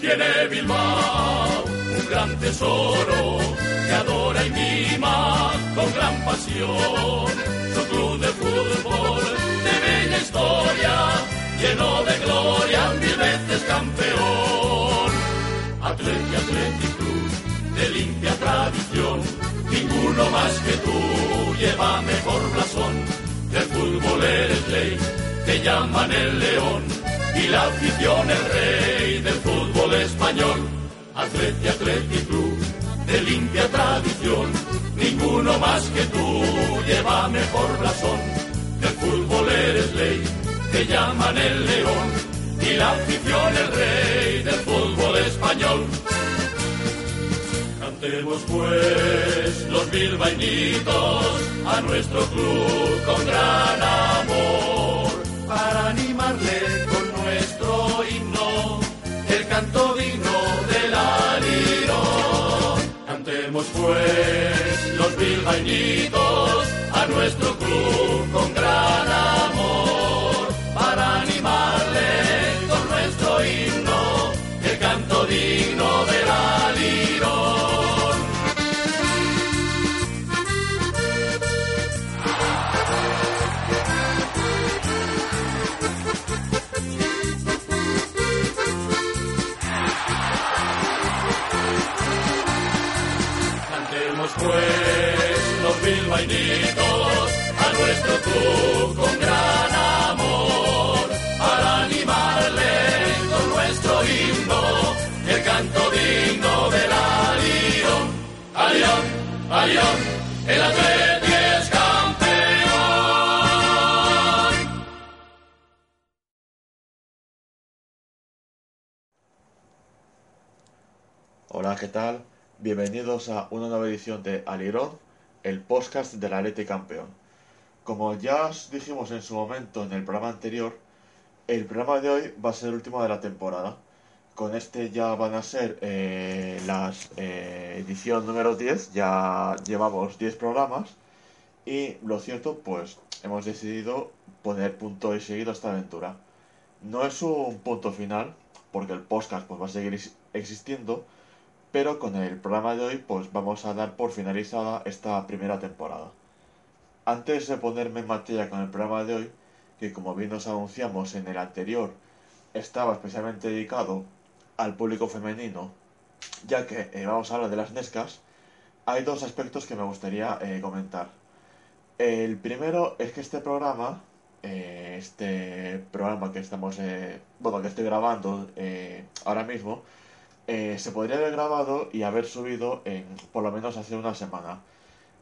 Tiene Bilbao un gran tesoro que adora y mima con gran pasión. Su club de fútbol de bella historia, lleno de gloria, mil veces campeón. Atleti, Atleti Club de limpia tradición, ninguno más que tú lleva mejor blasón. Del fútbol eres ley, te llaman el león y la afición el rey del fútbol español. Atleti, Atleti Club, de limpia tradición, ninguno más que tú lleva mejor blasón. Del fútbol eres ley, te llaman el león, y la afición el rey del fútbol español. Cantemos pues los bilbainitos a nuestro club con gran amor para animarle con nuestro himno, el canto digno del alirón. Cantemos pues los bilbainitos Hola, ¿qué tal? Bienvenidos a una nueva edición de Alirón, el podcast del Atleti Campeón. Como ya os dijimos en su momento en el programa anterior, el programa de hoy va a ser el último de la temporada. Con este ya van a ser eh, las eh, edición número 10, ya llevamos 10 programas y lo cierto, pues hemos decidido poner punto y seguido a esta aventura. No es un punto final, porque el podcast pues, va a seguir ex- existiendo, pero con el programa de hoy pues vamos a dar por finalizada esta primera temporada. Antes de ponerme en materia con el programa de hoy, que como bien nos anunciamos en el anterior, estaba especialmente dedicado al público femenino, ya que eh, vamos a hablar de las Nescas, hay dos aspectos que me gustaría eh, comentar. El primero es que este programa, eh, este programa que estamos, bueno, que estoy grabando ahora mismo, eh, se podría haber grabado y haber subido en por lo menos hace una semana.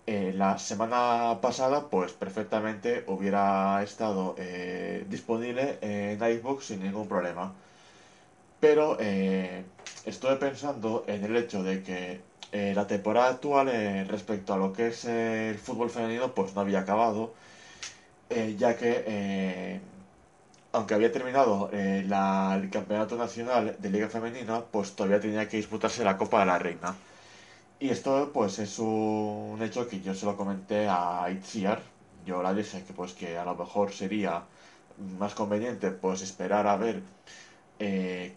Eh, la semana pasada, pues perfectamente hubiera estado eh, disponible en iBooks sin ningún problema. Pero estoy pensando en el hecho de que la temporada actual respecto a lo que es el fútbol femenino, pues no había acabado, ya que aunque había terminado eh, la- el campeonato nacional de Liga Femenina, pues todavía tenía que disputarse la Copa de la Reina. Y esto pues es un hecho que yo se lo comenté a Itziar. Yo la dije que pues que a lo mejor sería más conveniente pues esperar a ver eh,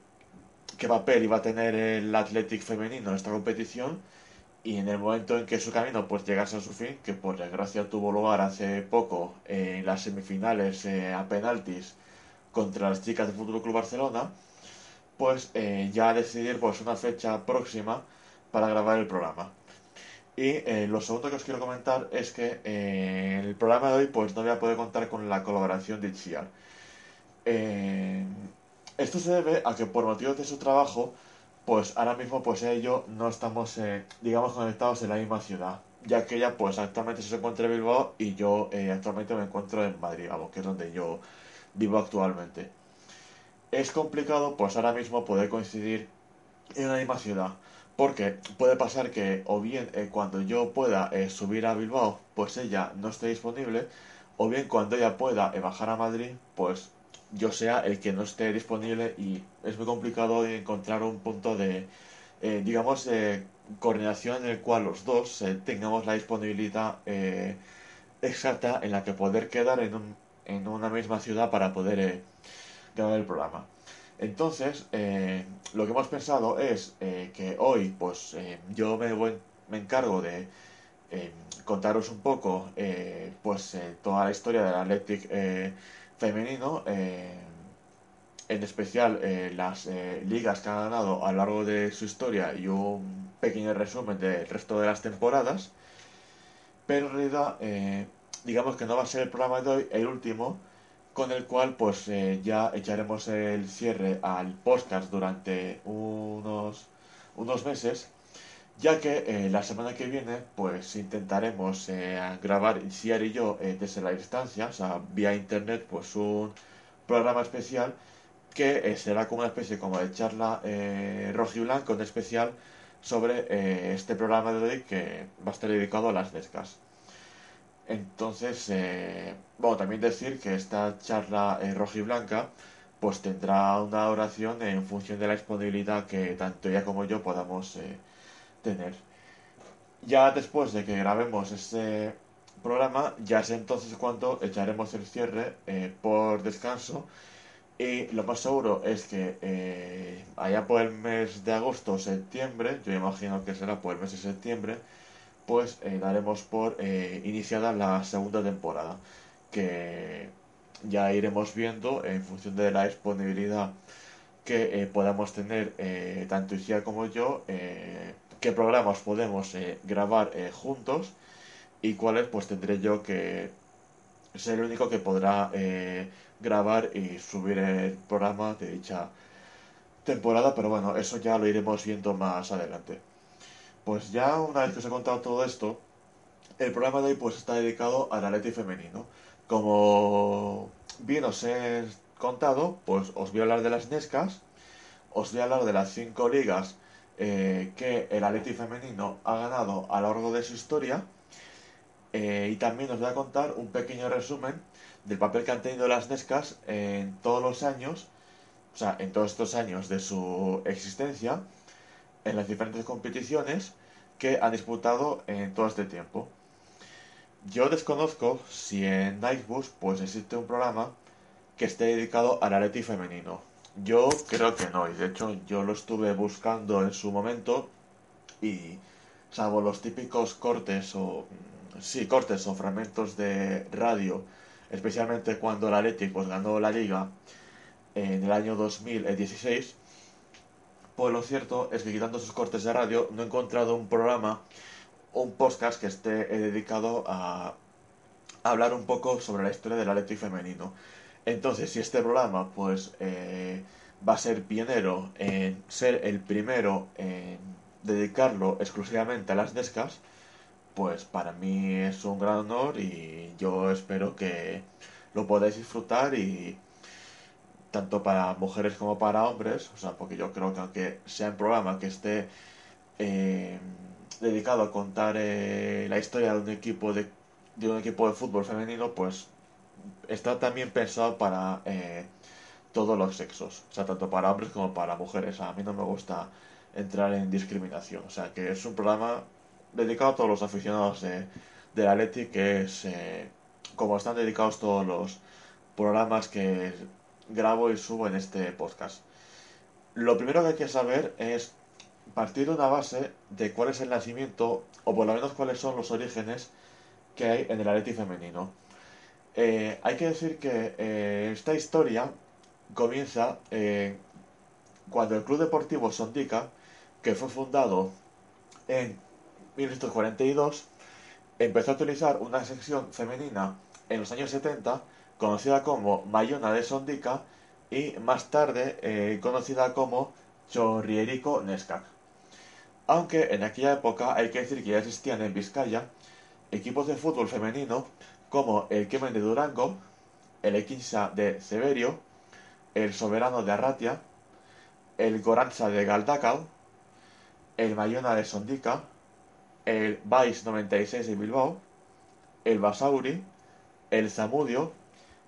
qué papel iba a tener el Athletic femenino en esta competición y en el momento en que su camino pues llegase a su fin, que por desgracia tuvo lugar hace poco eh, en las semifinales a penaltis contra las chicas del Fútbol Club Barcelona, pues eh, ya decidir pues una fecha próxima para grabar el programa. Y eh, lo segundo que os quiero comentar es que eh, el programa de hoy pues no voy a poder contar con la colaboración de. Eh, esto se debe a que por motivos de su trabajo, pues ahora mismo pues ella y yo no estamos, digamos, conectados en la misma ciudad, ya que ella pues actualmente se encuentra en Bilbao y yo actualmente me encuentro en Madrid, vamos, que es donde yo vivo actualmente. es complicado pues ahora mismo poder coincidir en una misma ciudad. Porque puede pasar que o bien eh, cuando yo pueda eh, subir a Bilbao, pues ella no esté disponible, o bien cuando ella pueda eh, bajar a Madrid, pues yo sea el que no esté disponible y es muy complicado encontrar un punto de, digamos, de coordinación en el cual los dos tengamos la disponibilidad exacta en la que poder quedar en, un, en una misma ciudad para poder grabar el programa. Entonces, eh, lo que hemos pensado es eh, que hoy, pues, eh, yo me, me encargo de contaros un poco, pues, toda la historia del Athletic femenino, en especial las ligas que han ganado a lo largo de su historia y un pequeño resumen del resto de las temporadas. Pero en realidad, digamos que no va a ser el programa de hoy el último, con el cual pues eh, ya echaremos el cierre al podcast durante unos, unos meses, ya que eh, la semana que viene pues intentaremos eh, grabar Siar y yo desde la distancia, o sea, vía internet, pues un programa especial que será como una especie como de charla rojo y blanco, en especial sobre este programa de hoy que va a estar dedicado a las descas. Entonces, eh, bueno, también decir que esta charla eh, roja y blanca pues tendrá una oración en función de la disponibilidad que tanto ella como yo podamos eh, tener. Ya después de que grabemos este programa, ya sé entonces cuándo echaremos el cierre por descanso. Y lo más seguro es que allá por el mes de agosto o septiembre, yo imagino que será por el mes de septiembre, pues eh, daremos por eh, iniciada la segunda temporada, que ya iremos viendo en función de la disponibilidad que eh, podamos tener tanto Isia como yo, qué programas podemos grabar juntos y cuáles pues tendré yo que ser el único que podrá grabar y subir el programa de dicha temporada, pero bueno, eso ya lo iremos viendo más adelante. Pues ya una vez que os he contado todo esto, el programa de hoy pues está dedicado al Atleti femenino. Como bien os he contado, pues os voy a hablar de las Nescas, os voy a hablar de las cinco ligas eh, que el Atleti femenino ha ganado a lo largo de su historia eh, y también os voy a contar un pequeño resumen del papel que han tenido las Nescas en todos los años, o sea, en todos estos años de su existencia en las diferentes competiciones que han disputado en todo este tiempo. Yo desconozco si en Nightbus pues existe un programa que esté dedicado al Atleti femenino. Yo creo que no, y de hecho yo lo estuve buscando en su momento y salvo los típicos cortes o sí, cortes o fragmentos de radio, especialmente cuando el Atleti pues ganó la liga en el año 2016, pues lo cierto es que quitando sus cortes de radio no he encontrado un programa, un podcast que esté eh, dedicado a hablar un poco sobre la historia del Atlético femenino. Entonces, si este programa pues eh, va a ser pionero en ser el primero en dedicarlo exclusivamente a las descas, pues para mí es un gran honor y yo espero que lo podáis disfrutar y tanto para mujeres como para hombres, o sea, porque yo creo que aunque sea un programa que esté eh, dedicado a contar eh, la historia de un equipo de, de, un equipo de fútbol femenino, pues está también pensado para eh, todos los sexos, o sea, tanto para hombres como para mujeres. A mí no me gusta entrar en discriminación, o sea, que es un programa dedicado a todos los aficionados de, de la Leti, que es como están dedicados todos los programas que grabo y subo en este podcast. Lo primero que hay que saber es partir de una base de cuál es el nacimiento, o por lo menos cuáles son los orígenes que hay en el Atleti femenino. Eh, hay que decir que eh, esta historia comienza eh, cuando el Club Deportivo Sondica, que fue fundado en 1942, empezó a utilizar una sección femenina en los años 70 conocida como Mayona de Sondica y más tarde eh, conocida como Chorrierico Neskak. Aunque en aquella época hay que decir que ya existían en Vizcaya equipos de fútbol femenino como el Kemen de Durango, el Equinsa de Severio, el Soberano de Arratia, el Goranza de Galdacao, el Mayona de Sondica, el Vice 96 de Bilbao, el Basauri, el Zamudio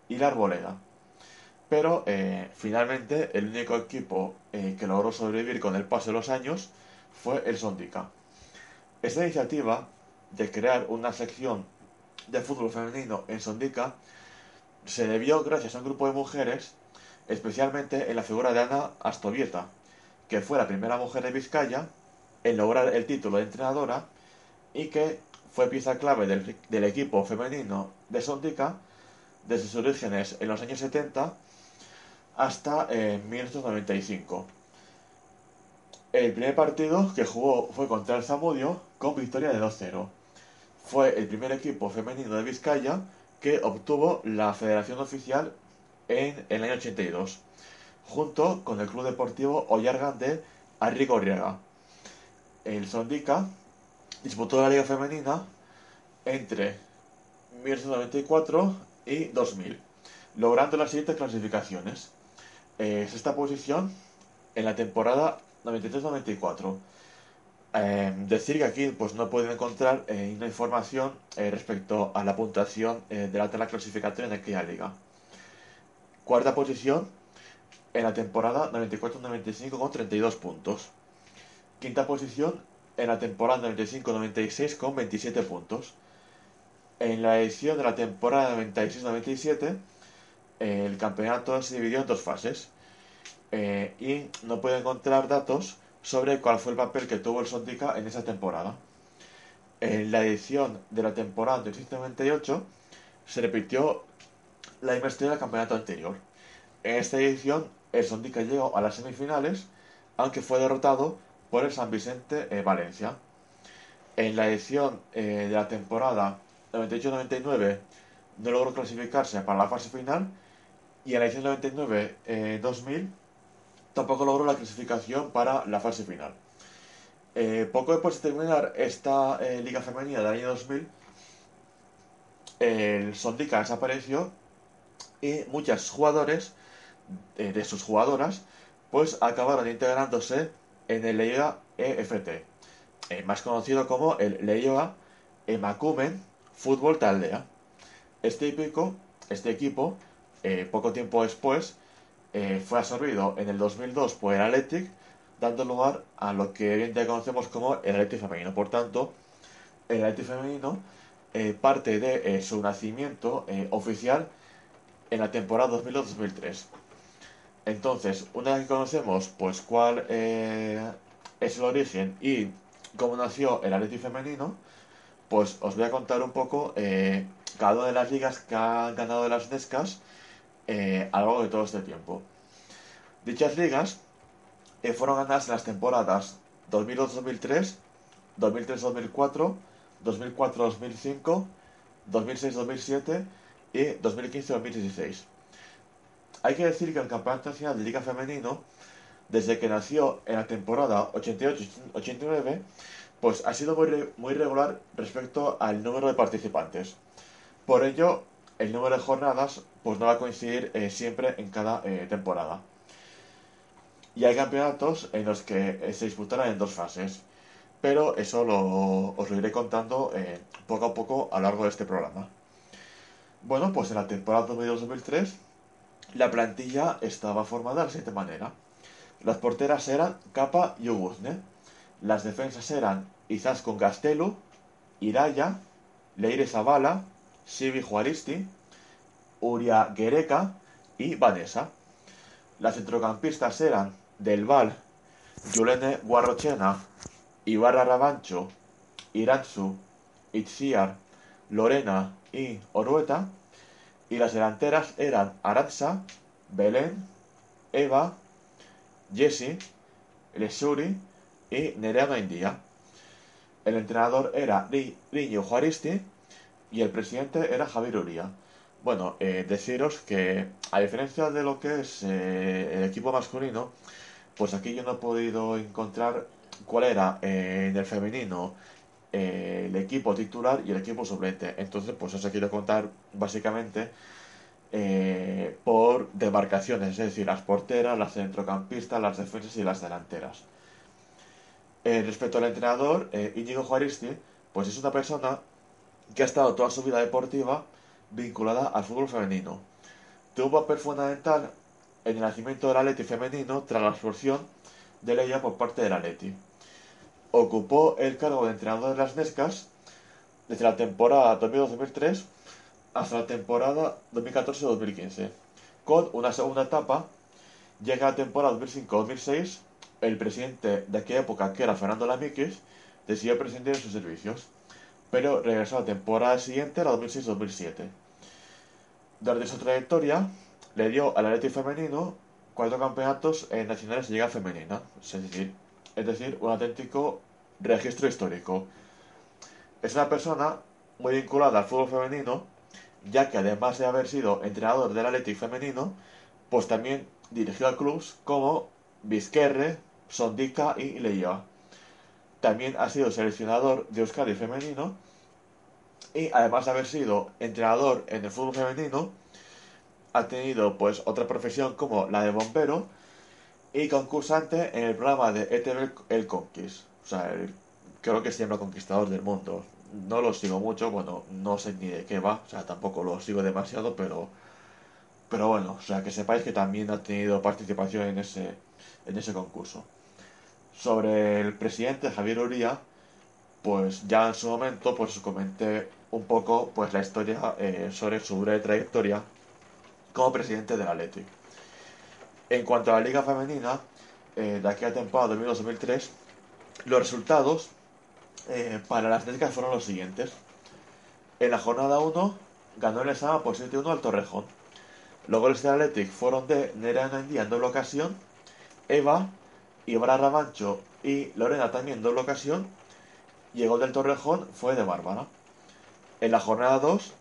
y la Arboleda. Pero eh, finalmente el único equipo eh, que logró sobrevivir con el paso de los años fue el Sondica. Esta iniciativa de crear una sección de fútbol femenino en Sondica se debió gracias a un grupo de mujeres, especialmente en la figura de Ana Astovieta, que fue la primera mujer de Vizcaya en lograr el título de entrenadora y que fue pieza clave del, equipo femenino de Sondica desde sus orígenes en los años 70 hasta 1995. El primer partido que jugó fue contra el Zamudio con victoria de 2-0. Fue el primer equipo femenino de Vizcaya que obtuvo la federación oficial en el año 82, junto con el Club Deportivo Ollargan de Arrigorriaga. El Sondica disputó la Liga Femenina entre 1994 y 2000, logrando las siguientes clasificaciones. Eh, sexta posición en la temporada 93-94. Eh, decir que aquí pues, no pueden encontrar eh, una información eh, respecto a la puntuación de la tabla clasificatoria en aquella liga. Cuarta posición en la temporada 94-95 con 32 puntos. Quinta posición en la temporada 95-96 con 27 puntos. En la edición de la temporada 96-97, el campeonato se dividió en dos fases eh, y no puede encontrar datos sobre cuál fue el papel que tuvo el Sondica en esa temporada. En la edición de la temporada 96-98 se repitió la investigación del campeonato anterior. En esta edición, el Sondica llegó a las semifinales, aunque fue derrotado por el San Vicente eh, Valencia. En la edición eh, de la temporada 98-99 no logró clasificarse para la fase final y en la edición 99-2000 eh, tampoco logró la clasificación para la fase final. poco después de terminar esta liga femenina del año 2000, el Sondica desapareció y muchos jugadores de sus jugadoras pues acabaron integrándose en el Leioa EFT, eh, más conocido como el Leioa Emakumen Fútbol Taldea. Este, equipo, este equipo, eh, poco tiempo después, eh, fue absorbido en el 2002 por el Athletic, dando lugar a lo que hoy en día conocemos como el Athletic femenino. Por tanto, el Athletic femenino parte de su nacimiento oficial en la temporada 2002-2003. Entonces, una vez que conocemos pues cuál eh, es el origen y cómo nació el Atleti femenino, pues os voy a contar un poco eh, cada una de las ligas que han ganado de las Nescas eh, a lo largo de todo este tiempo. Dichas ligas fueron ganadas en las temporadas 2002-2003, 2003-2004, 2004-2005, 2006-2007 y 2015-2016. Hay que decir que el Campeonato Nacional de Liga Femenino, desde que nació en la temporada 88-89, pues ha sido muy, regular respecto al número de participantes. Por ello, el número de jornadas pues no va a coincidir eh, siempre en cada eh, temporada. Y hay campeonatos en los que eh, se disputarán en dos fases, pero eso os lo iré contando poco a poco a lo largo de este programa. Bueno, pues en la temporada 2002-2003 la plantilla estaba formada de la siguiente manera. Las porteras eran Capa y Uguzne. Las defensas eran Izaskun Gastelu, Iraya, Leire Zavala, Sibi Juaristi, Uria Guereca y Vanessa. Las centrocampistas eran Del Val, Yulene Guarrochena, Ibarra Rabancho, Iratsu, Itziar, Lorena y Orueta y las delanteras eran Aranza, Belén, Eva, Jessie, Lesuri y Nerea India. El entrenador era Riño Juaristi y el presidente era Javier Uría. Bueno, eh, deciros que a diferencia de lo que es eh, el equipo masculino, pues aquí yo no he podido encontrar cuál era eh, en el femenino el equipo titular y el equipo suplente. Entonces, pues os quiero contar básicamente por demarcaciones, es decir, las porteras, las centrocampistas, las defensas y las delanteras. Eh, respecto al entrenador, eh, Íñigo Juaristi, pues es una persona que ha estado toda su vida deportiva vinculada al fútbol femenino. Tuvo un papel fundamental en el nacimiento del Atleti femenino tras la expulsión de Leia por parte del Atleti. Ocupó el cargo de entrenador de las Nescas desde la temporada 2002-2003 hasta la temporada 2014-2015, con una segunda etapa, llega la temporada 2005-2006, el presidente de aquella época, que era Fernando Lamíquez, decidió prescindir de sus servicios, pero regresó a la temporada siguiente, la 2006-2007. Durante su trayectoria, le dio al Atleti femenino cuatro campeonatos nacionales de liga femenina, es decir, es decir, un auténtico registro histórico. Es una persona muy vinculada al fútbol femenino, ya que además de haber sido entrenador del Athletic femenino, pues también dirigió a clubes como Vizquerre, Sondica y Leia. También ha sido seleccionador de Euskadi femenino y además de haber sido entrenador en el fútbol femenino, ha tenido pues otra profesión como la de bombero y concursante en el programa de ETV El Conquist. O sea, creo que llama Conquistador del Mundo. No lo sigo mucho, bueno, no sé ni de qué va, o sea, tampoco lo sigo demasiado, pero pero bueno, o sea, que sepáis que también ha tenido participación en ese en ese concurso. Sobre el presidente Javier Uría, pues ya en su momento pues comenté un poco pues la historia eh, sobre su breve trayectoria como presidente del Athletic. En cuanto a la liga femenina, eh, de aquella temporada 2002-2003, los resultados eh, para las Atléticas fueron los siguientes. En la jornada 1 ganó el Sama por 7-1 al Torrejón. Los goles del Athletic fueron de Nerea Nandía en doble ocasión, Eva, Ibra Rabancho y Lorena también en doble ocasión, y gol del Torrejón fue de Bárbara. En la jornada 2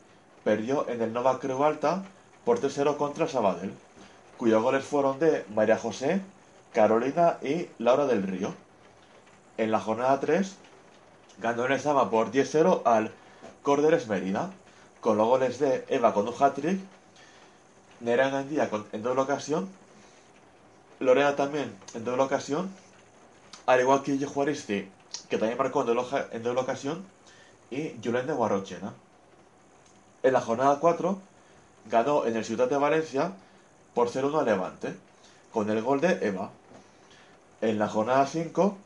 perdió en el Nova Creu Alta por 3-0 contra Sabadell, cuyos goles fueron de María José, Carolina y Laura del Río. En la jornada 3 ganó el Sama por 10-0 al Córderes Mérida, con los goles de Eva con un hat-trick, Nera Gandía en doble ocasión, Lorena también en doble ocasión, al igual que Juaristi, que también marcó en doble, en doble ocasión, y Julen de Guarrochena. En la jornada 4 ganó en el Ciudad de Valencia por 0-1 a Levante, con el gol de Eva. En la jornada 5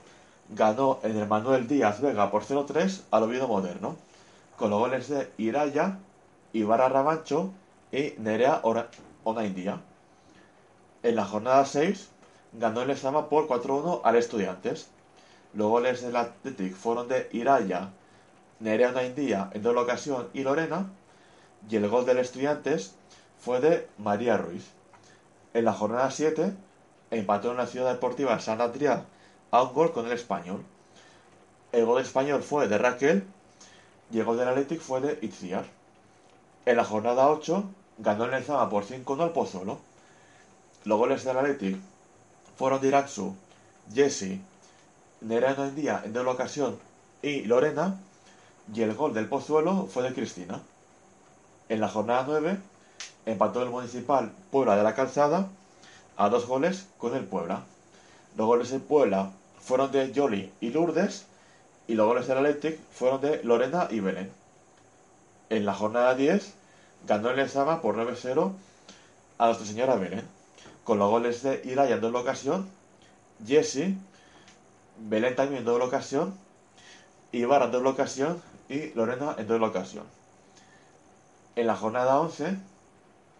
ganó en el Manuel Díaz Vega por 0-3 al Oviedo Moderno, con los goles de Iraya, Ibarra Rabancho y Nerea Ona India. En la jornada 6 ganó el Esama por 4-1 al Estudiantes. Los goles del Athletic fueron de Iraya, Nerea Ona India en doble ocasión y Lorena, y el gol del Estudiantes fue de María Ruiz. En la jornada 7 empató en la ciudad deportiva San Adrià a un gol con el español. El gol español fue de Raquel y el gol del Athletic fue de Itziar. En la jornada 8 ganó el Zama por 5-1 al Pozuelo. Los goles del Athletic fueron de Iraxu, Jesse, Nerano Día en doble ocasión y Lorena, y el gol del Pozuelo fue de Cristina. En la jornada 9 empató el Municipal Puebla de la Calzada a dos goles con el Puebla. Los goles del Puebla fueron de Jolly y Lourdes y los goles del Athletic fueron de Lorena y Belén. En la jornada 10 ganó el Esama por 9-0 a Nuestra Señora Belén, con los goles de Iraya en doble ocasión, Jesse, Belén también en doble ocasión, Ibarra en doble ocasión y Lorena en doble ocasión. En la jornada 11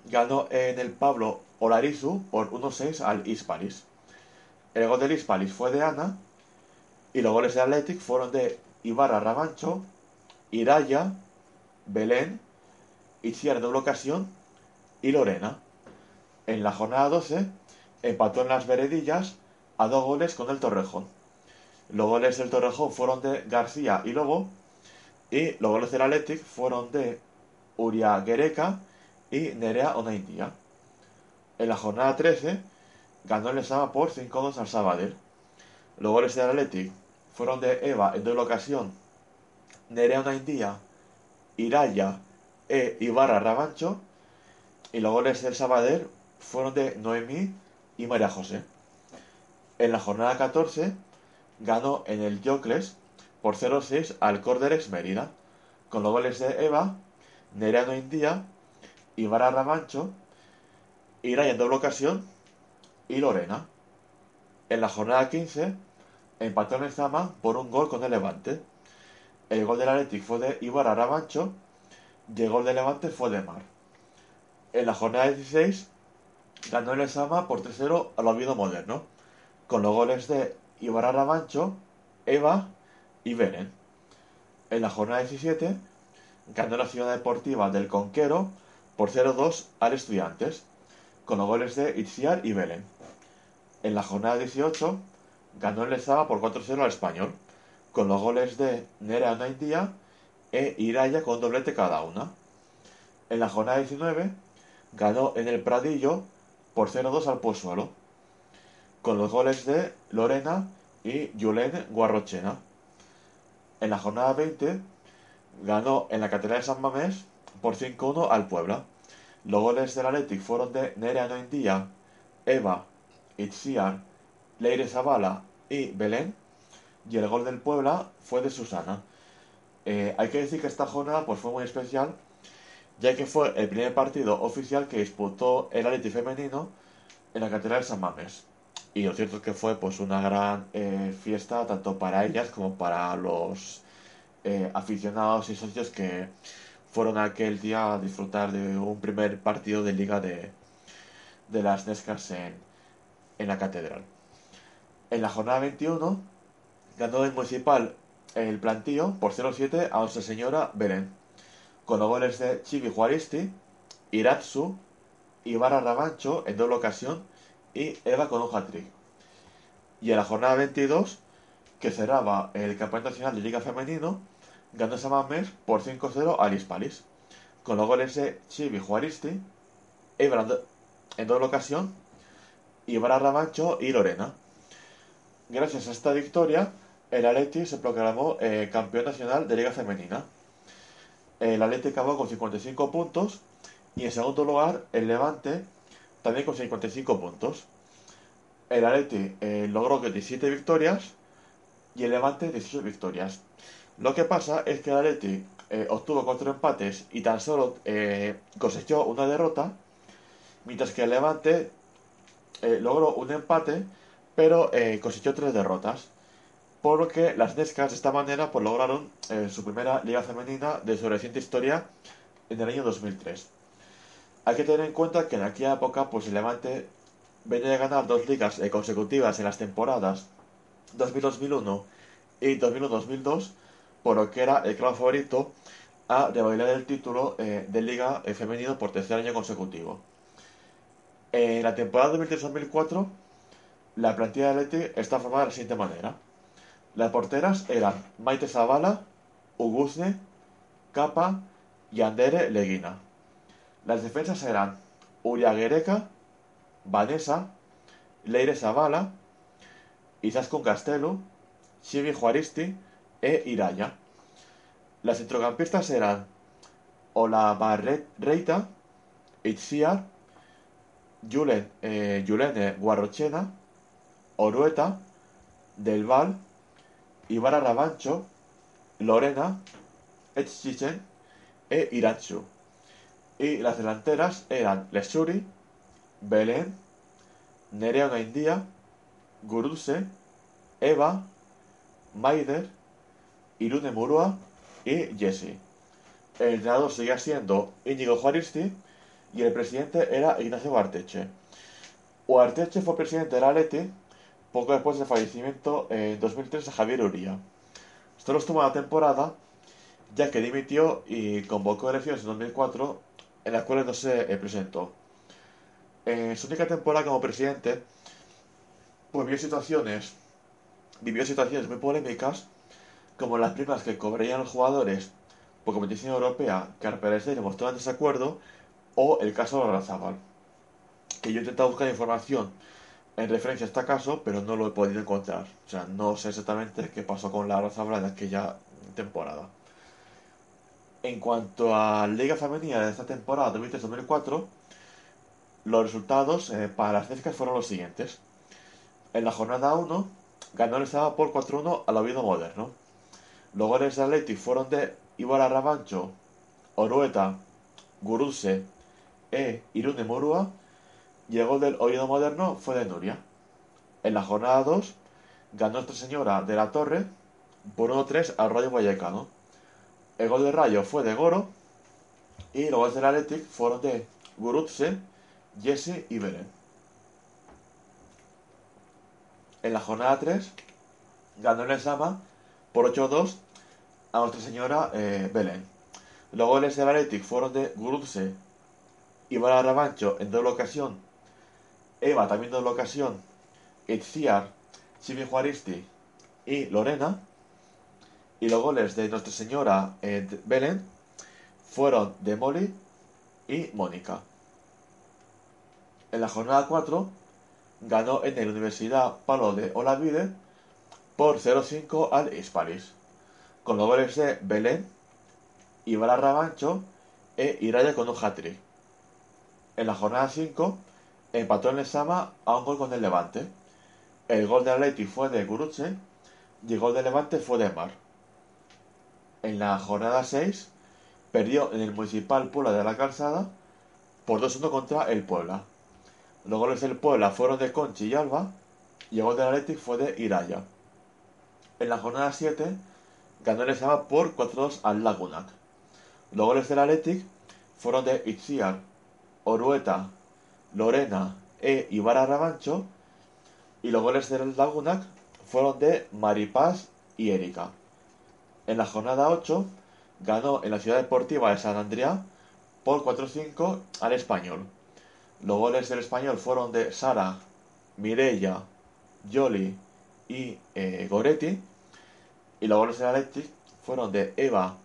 ganó en el Pablo Olarizu por 1-6 al Hispalis. El gol del Hispalis fue de Ana y los goles de Athletic fueron de Ibarra Ramancho, Iraya, Belén, Itziar en doble ocasión y Lorena. En la jornada 12 empató en las veredillas a dos goles con el Torrejón. Los goles del Torrejón fueron de García y Lobo y los goles del Athletic fueron de Uria Guereca y Nerea Onaindia. En la jornada 13 ganó el Sama por 5-2 al Sabadell. Los goles del Athletic fueron de Eva en doble ocasión, Nerea Onaindia, Iraya e Ibarra Rabancho y los goles del Sabadell fueron de Noemí y María José. En la jornada 14 ganó en el Jocles por 0-6 al Córderes Mérida, con los goles de Eva, Nereano Indía, Ibarra Ramancho, Iray en doble ocasión y Lorena. En la jornada 15 empató en Zama por un gol con el Levante. El gol del Athletic fue de Ibarra Ramancho y el gol del Levante fue de Mar. En la jornada 16 ganó el Zama por 3-0 al Oviedo Moderno, con los goles de Ibarra Ramancho, Eva y Beren. En la jornada 17 ganó la Ciudad Deportiva del Conquero por 0-2 al Estudiantes, con los goles de Itziar y Belén. En la jornada 18 ganó el Lezama por 4-0 al Español, con los goles de Nerea Naindia e Iraya con doblete cada una. En la jornada 19 ganó en el Pradillo por 0-2 al Pozuelo, con los goles de Lorena y Yulene Guarrochena. En la jornada 20 ganó en la Catedral de San Mamés por 5-1 al Puebla. Los goles del Athletic fueron de Nerea Noindía, Eva, Itziar, Leire Zavala y Belén. Y el gol del Puebla fue de Susana. Eh, hay que decir que esta jornada pues, fue muy especial, ya que fue el primer partido oficial que disputó el Athletic femenino en la Catedral de San Mamés. Y lo cierto es que fue pues una gran eh, fiesta tanto para ellas como para los eh, aficionados y socios que fueron aquel día a disfrutar de un primer partido de liga de, de las Nescas en, en la catedral. En la jornada 21 ganó el municipal el plantío por 0-7 a Nuestra Señora Belén, con los goles de Chivi Juaristi, Iratsu, Ibarra Ramancho en doble ocasión y Eva con un hat-trick. Y en la jornada 22, que cerraba el Campeonato Nacional de Liga Femenino, ganó Samames por 5-0 al Hispalis, con los goles de Chivi Juaristi, Eva en doble ocasión, Ibarra Ramancho y Lorena. Gracias a esta victoria, el Atleti se proclamó eh, campeón nacional de Liga Femenina. El Atleti acabó con 55 puntos y en segundo lugar el Levante también con 55 puntos. El Atleti eh, logró 17 victorias y el Levante 18 victorias. Lo que pasa es que el Atleti eh, obtuvo cuatro empates y tan solo eh, cosechó una derrota, mientras que el Levante eh, logró un empate, pero eh, cosechó tres derrotas. Por lo que las Nescas de esta manera pues, lograron eh, su primera liga femenina de su reciente historia en el año 2003. Hay que tener en cuenta que en aquella época pues, el Levante venía de ganar dos ligas eh, consecutivas en las temporadas 2000-2001 y 2001-2002, por lo que era el claro favorito a revalidar el título eh, de liga femenino por tercer año consecutivo. En la temporada 2003-2004, la plantilla de Leti está formada de la siguiente manera. Las porteras eran Maite Zavala, Uguzne, Capa y Andere Leguina. Las defensas eran Uriaguereca, Vanessa, Leire Zavala, Izaskun Castelo, Chivi Juaristi e Iraya. Las centrocampistas eran Olavarreita, Itziar, Julen, eh, Julene Guarrochena, Orueta, Del Val, Ibarra Rabancho, Lorena, Etchichen e Irachu. Y las delanteras eran Lesuri, Belén, Nerea Naindia, Guruse, Eva, Maider, Irune Murua y Jesse. El entrenador seguía siendo Íñigo Juaristi y el presidente era Ignacio Uarteche. Uarteche fue presidente de la Leti poco después del fallecimiento en 2003 de Javier Uría. Solo estuvo la temporada ya que dimitió y convocó elecciones en 2004 en las cuales no se presentó. En su única temporada como presidente, pues vio situaciones, vivió situaciones muy polémicas, como las primas que cobrarían los jugadores por competición europea, que al parecer mostraban desacuerdo, o el caso de Razábal, que yo he intentado buscar información en referencia a este caso, pero no lo he podido encontrar. O sea, no sé exactamente qué pasó con la Razábal en aquella temporada. En cuanto a Liga Femenina de esta temporada 2003-2004, los resultados eh, para las Cescas fueron los siguientes. En la jornada 1 ganó el Estado por 4-1 al Oviedo Moderno. Los goles de Athletic fueron de Ibarra Rabancho, Orueta, Guruse e Irune Murua y gol del Oviedo Moderno fue de Nuria. En la jornada 2 ganó Nuestra Señora de la Torre por 1-3 al Rayo Vallecano. El gol de Rayo fue de Goro y los goles del Athletic fueron de Gurutse, Jesse y Belén. En la jornada 3 ganó el Sama por 8-2 a Nuestra Señora eh, Belén. Los goles del Athletic fueron de Gurutse, Ibarra Rabancho en doble ocasión, Eva también en doble ocasión, Itziar, Chibi Juaristi y Lorena. Y los goles de Nuestra Señora en Belén fueron de Molly y Mónica. En la jornada 4 ganó en la Universidad Palo de Olavide por 0-5 al Hispalis, con los goles de Belén, Ibarra Rabancho e Iraya con un hat-trick. En la jornada 5 empató en el Sama a un gol con el Levante. El gol de Atleti fue de Guruche y el gol de Levante fue de Mar. En la jornada 6 perdió en el Municipal Puebla de la Calzada por 2-1 contra el Puebla. Los goles del Puebla fueron de Conchi y Alba y el gol del Athletic fue de Iraya. En la jornada 7 ganó el Sama por 4-2 al Lagunac. Los goles del Athletic fueron de Itziar, Orueta, Lorena e Ibarra Rabancho y los goles del Lagunac fueron de Maripaz y Erika. En la jornada 8 ganó en la ciudad deportiva de San Andrea por 4-5 al español. Los goles del español fueron de Sara, Mirella, Yoli y eh, Goretti. Y los goles del Athletic fueron de Eva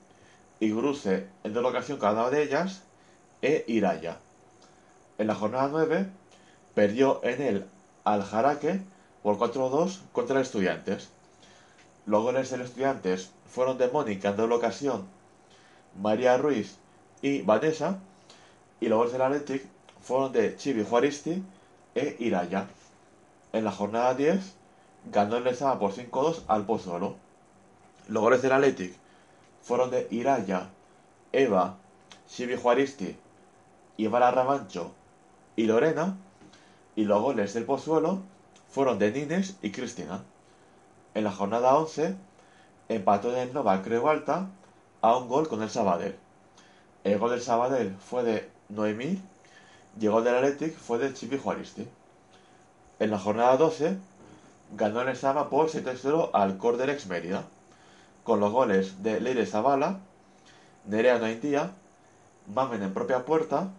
y Gruce en dos ocasión cada una de ellas e Iraya. En la jornada 9 perdió en el Aljaraque por 4-2 contra los estudiantes. Los goles del estudiantes fueron de Mónica en doble ocasión, María Ruiz y Vanessa. Y los goles del Athletic fueron de Chibi Juaristi e Iraya. En la jornada 10 ganó el Lezama por 5-2 al Pozuelo. Los goles del Athletic fueron de Iraya, Eva, Chibi Juaristi, Ibarra Ramancho y Lorena. Y los goles del Pozuelo fueron de Nines y Cristina. En la jornada 11 empató el Nova Creo Alta a un gol con el Sabadell. El gol del Sabadell fue de Noemí y el gol del Athletic fue de Chipi Juaristi. En la jornada 12 ganó el Sama por 7-0 al Corderex Mérida, con los goles de Leire Zavala, Nerea Noindía, Mamen en propia puerta,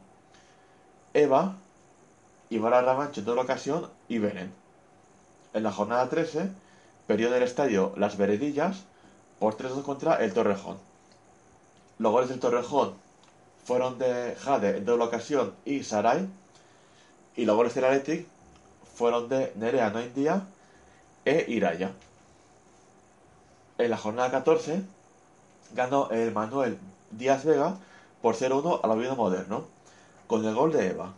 Eva, Ibarra Ramancho en toda ocasión y Benen. En la jornada 13 perdió en el estadio Las Veredillas por 3-2 contra el Torrejón. Los goles del Torrejón fueron de Jade en doble ocasión y Sarai. Y los goles del Athletic fueron de Nerea Noindía e Iraya. En la jornada 14 ganó el Manuel Díaz Vega por 0-1 al Oviedo Moderno, con el gol de Eva.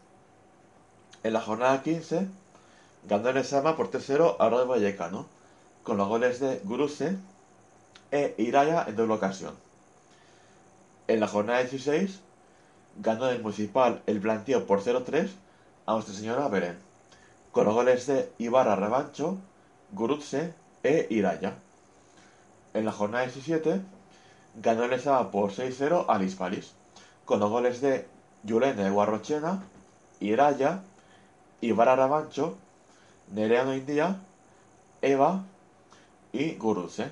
En la jornada 15 ganó el Sama por 3-0 al Rayo Vallecano, con los goles de Guruse e Iraya en doble ocasión. En la jornada 16 ganó el Municipal el plantío por 0-3 a Nuestra Señora Belén, con los goles de Ibarra Rebancho, Gurutse e Iraya. En la jornada 17 ganó el Esaba por 6-0 al Hispalis, con los goles de Yulene Guarrochena, Iraya, Ibarra Rabancho, Nereano India, Eva y Gurutse.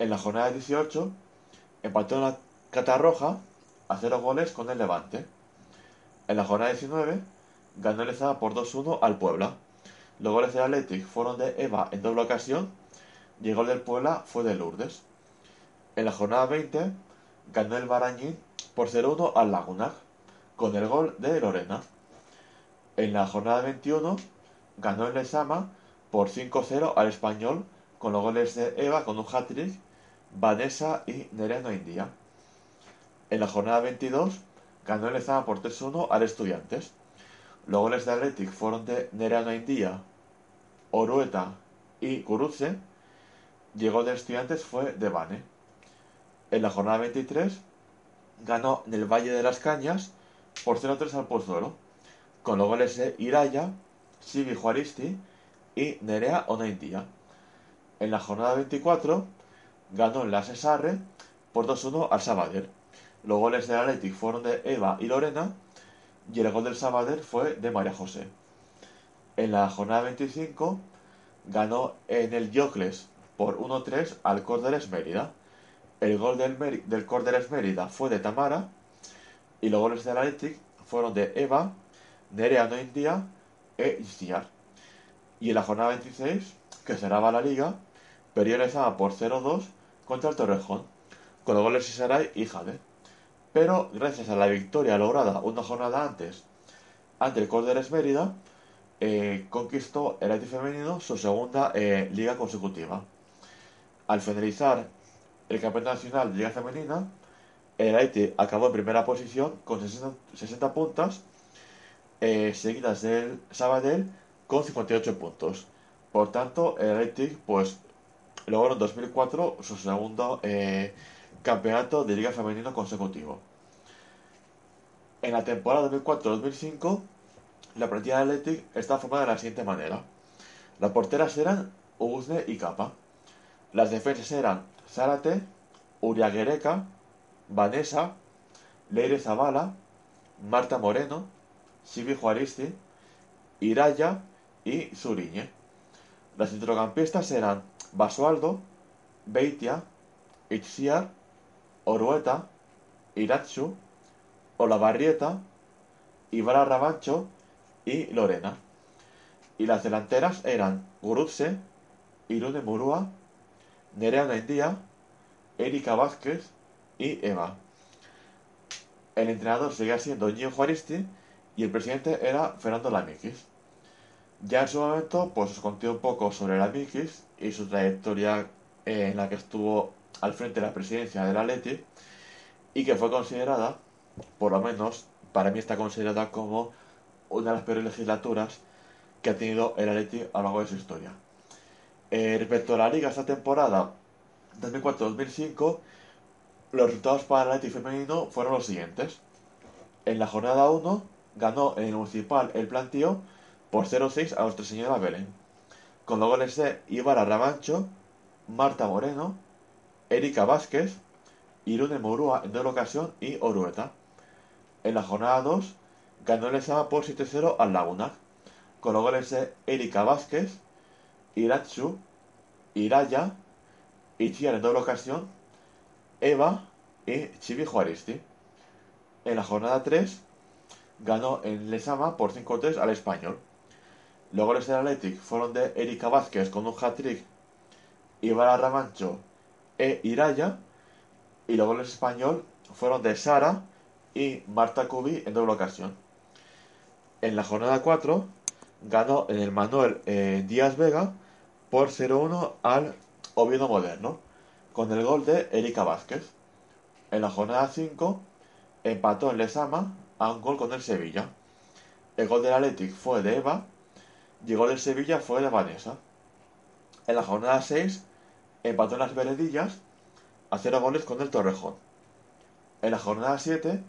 En la jornada 18 empató en la Catarroja a 0 goles con el Levante. En la jornada 19 ganó el Ezaba por 2-1 al Puebla. Los goles del Athletic fueron de Eva en doble ocasión y el gol del Puebla fue de Lourdes. En la jornada 20 ganó el Barañín por 0-1 al Lagunac con el gol de Lorena. En la jornada 21 ganó el Lezama por 5-0 al Español con los goles de Eva con un hat-trick, Vanessa y Nereno India. En la jornada 22 ganó el Ezama por 3-1 al Estudiantes. Los goles de Athletic fueron de Nereano Indía, Orueta y el gol de Estudiantes fue de Bane. En la jornada 23 ganó en el Valle de las Cañas por 0-3 al Pozuelo, con los goles de Iraya, Sibi Juaristi y Nerea Onaindía. En la jornada 24 ganó en la Cesarre por 2-1 al Sabadell. Los goles del Athletic fueron de Eva y Lorena y el gol del Sabadell fue de María José. En la jornada 25 ganó en el Yocles por 1-3 al Córderes Mérida. El gol del, del Córderes Mérida fue de Tamara y los goles del Athletic fueron de Eva, Nerea Noindia e Isiar. Y en la jornada 26, que cerraba la liga, perdió por 0-2 contra el Torrejón, con los goles de Saray y Jade. Pero gracias a la victoria lograda una jornada antes ante el Córderes Mérida, eh, conquistó el Athletic femenino su segunda eh, liga consecutiva. Al finalizar el campeonato nacional de liga femenina, el Athletic acabó en primera posición con 60, 60 puntos, seguidas del Sabadell con 58 puntos. Por tanto, el Athletic pues logró en 2004 su segundo eh, campeonato de liga femenino consecutivo. En la temporada 2004-2005, la plantilla del Athletic está formada de la siguiente manera. Las porteras eran Uguzne y Capa. Las defensas eran Zárate, Uriaguereca, Vanessa, Leire Zavala, Marta Moreno, Sibi Juaristi, Iraya y Zuriñe. Las centrocampistas eran Basualdo, Beitia, Itziar, Orueta, Iratsu, Olavarrieta, Ivara Rabancho y Lorena. Y las delanteras eran Gurutze, Irune Murúa, Nerea Naindía, Erika Vázquez y Eva. El entrenador seguía siendo Ñio Juaristi y el presidente era Fernando Lamikis. Ya en su momento, pues os conté un poco sobre Lamikis y su trayectoria eh, en la que estuvo al frente de la presidencia del Atleti y que fue considerada, por lo menos para mí está considerada como una de las peores legislaturas que ha tenido el Atleti a lo largo de su historia. Eh, respecto a la liga esta temporada 2004-2005, los resultados para el Atleti femenino fueron los siguientes. En la jornada 1 ganó en el municipal el plantío por 0-6 a Nuestra Señora Belén, con los goles de Ibarra Rabancho, Marta Moreno, Erika Vázquez, Irune Murúa en doble ocasión y Orueta. En la jornada 2 ganó el Ezama por 7-0 al Laguna, con los goles de Erika Vázquez, Iratsu, Iraya, Ichiar en doble ocasión, Eva y Chibi Juaristi. En la jornada 3 ganó en Lesama por 5-3 al Español. Los goles del Athletic fueron de Erika Vázquez con un hat-trick, Ibarra Ramancho e Iraya. Y los goles español fueron de Sara y Marta Cubi en doble ocasión. En la jornada 4 ganó en el Manuel eh, Díaz Vega por 0-1 al Oviedo Moderno, con el gol de Erika Vázquez. En la jornada 5 empató en Lesama a un gol con el Sevilla. El gol del Athletic fue de Eva y el gol del Sevilla fue de Vanessa. En la jornada 6 empató en las Veredillas a 0 goles con el Torrejón. En la jornada 7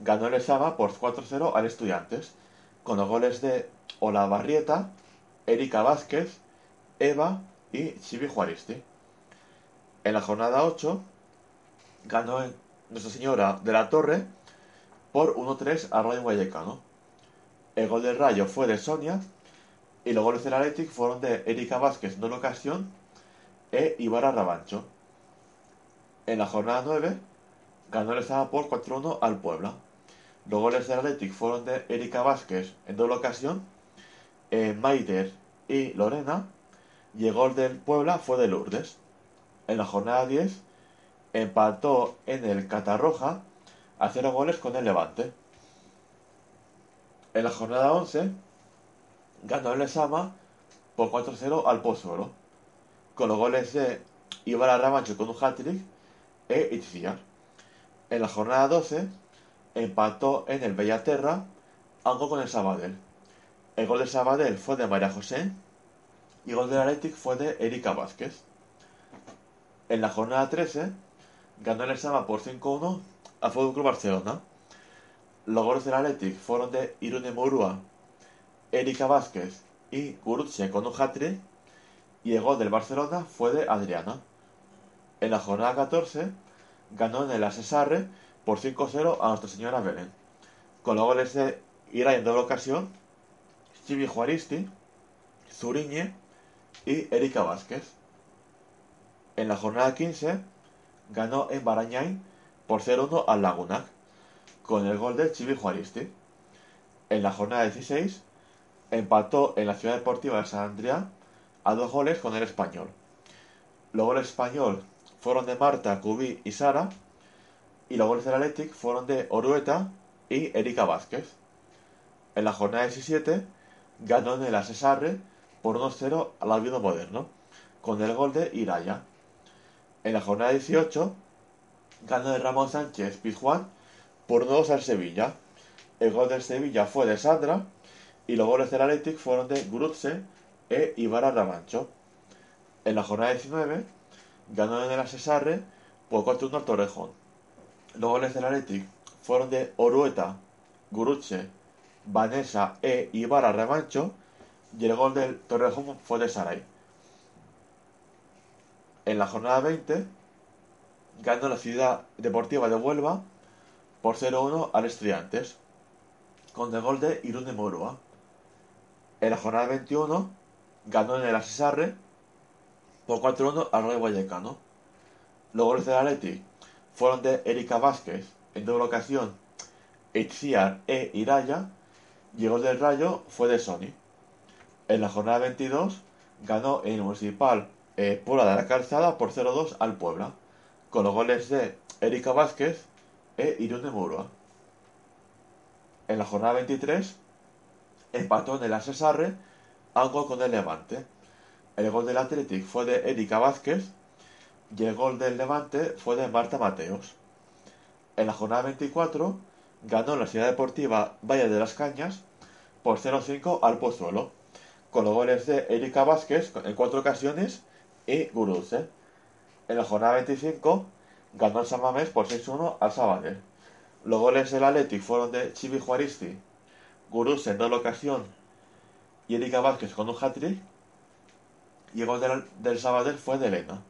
ganó el Ezama por 4-0 al Estudiantes, con los goles de Olavarrieta, Erika Vázquez, Eva y Chibi Juaristi. En la jornada 8 ganó Nuestra Señora de la Torre por 1-3 al Rayo Vallecano. El gol del Rayo fue de Sonia y los goles del Athletic fueron de Erika Vázquez en una ocasión e Ibarra Rabancho. En la jornada 9 ganó el Estado por 4-1 al Puebla. Los goles del Athletic fueron de Erika Vázquez en doble ocasión, eh, Maider y Lorena, y el gol del Puebla fue de Lourdes. En la jornada 10 empató en el Catarroja a 0 goles con el Levante. En la jornada 11 ganó el Esama por 4-0 al Pozuelo, con los goles de Ibarra Ramancho con un hat-trick e Itziar. En la jornada 12 empató en el Bellaterra a un gol con el Sabadell, El gol de Sabadell fue de María José y el gol del Athletic fue de Erika Vázquez. En la jornada 13 ganó el Sama por 5-1 a Fútbol Club Barcelona. Los goles del Athletic fueron de Irune Murúa, Erika Vázquez y Gurutse con un hat y el gol del Barcelona fue de Adriana. En la jornada 14 ganó en el Asesarre por 5-0 a Nuestra Señora Belén, con los goles de Ira en doble ocasión, Chibi Juaristi, Zuriñe y Erika Vázquez. En la jornada 15 ganó en Barañáin por 0-1 al Lagunac, con el gol de Chibi Juaristi. En la jornada 16 empató en la Ciudad Deportiva de San Andrea a dos goles con el español. Los goles español fueron de Marta, Cubí y Sara, y los goles del Athletic fueron de Orueta y Erika Vázquez. En la jornada 17 ganó en el Asesarre por 1-0 al Albido Moderno, con el gol de Iraya. En la jornada 18 ganó el Ramón Sánchez Pizjuán por 2 al Sevilla. El gol del Sevilla fue de Sandra y los goles del Athletic fueron de Grutze e Ibarra Ramancho. En la jornada 19 ganó en el Asesarre por 4-1 al Torrejón. Los goles del Athletic fueron de Orueta, Guruche, Vanessa e Ibarra Remancho y el gol del Torrejón fue de Saray. En la jornada 20 ganó la ciudad deportiva de Huelva por 0-1 al Estudiantes con el gol de Irune Morua. En la jornada 21 ganó en el Asesarre por 4-1 al Rey Vallecano. Los goles del Athletic fueron de Erika Vázquez en doble ocasión, Itziar e Iraya, y gol del Rayo fue de Sony. En la jornada 22 ganó el Municipal eh, Puebla de la Calzada por 0-2 al Puebla, con los goles de Erika Vázquez e Irune Murua. En la jornada 23 empató en el Asesarre a con el Levante. El gol del Athletic fue de Erika Vázquez y el gol del Levante fue de Marta Mateos. En la jornada 24 ganó la Ciudad Deportiva Valle de las Cañas por 0-5 al Pozuelo, con los goles de Erika Vázquez en cuatro ocasiones y Guruce. En la jornada 25 ganó el San Mamés por 6-1 al Sabadell. Los goles del Athletic fueron de Chibi Juaristi, Guruce en doble ocasión y Erika Vázquez con un hat-trick. Y el gol del, del Sabadell fue de Elena.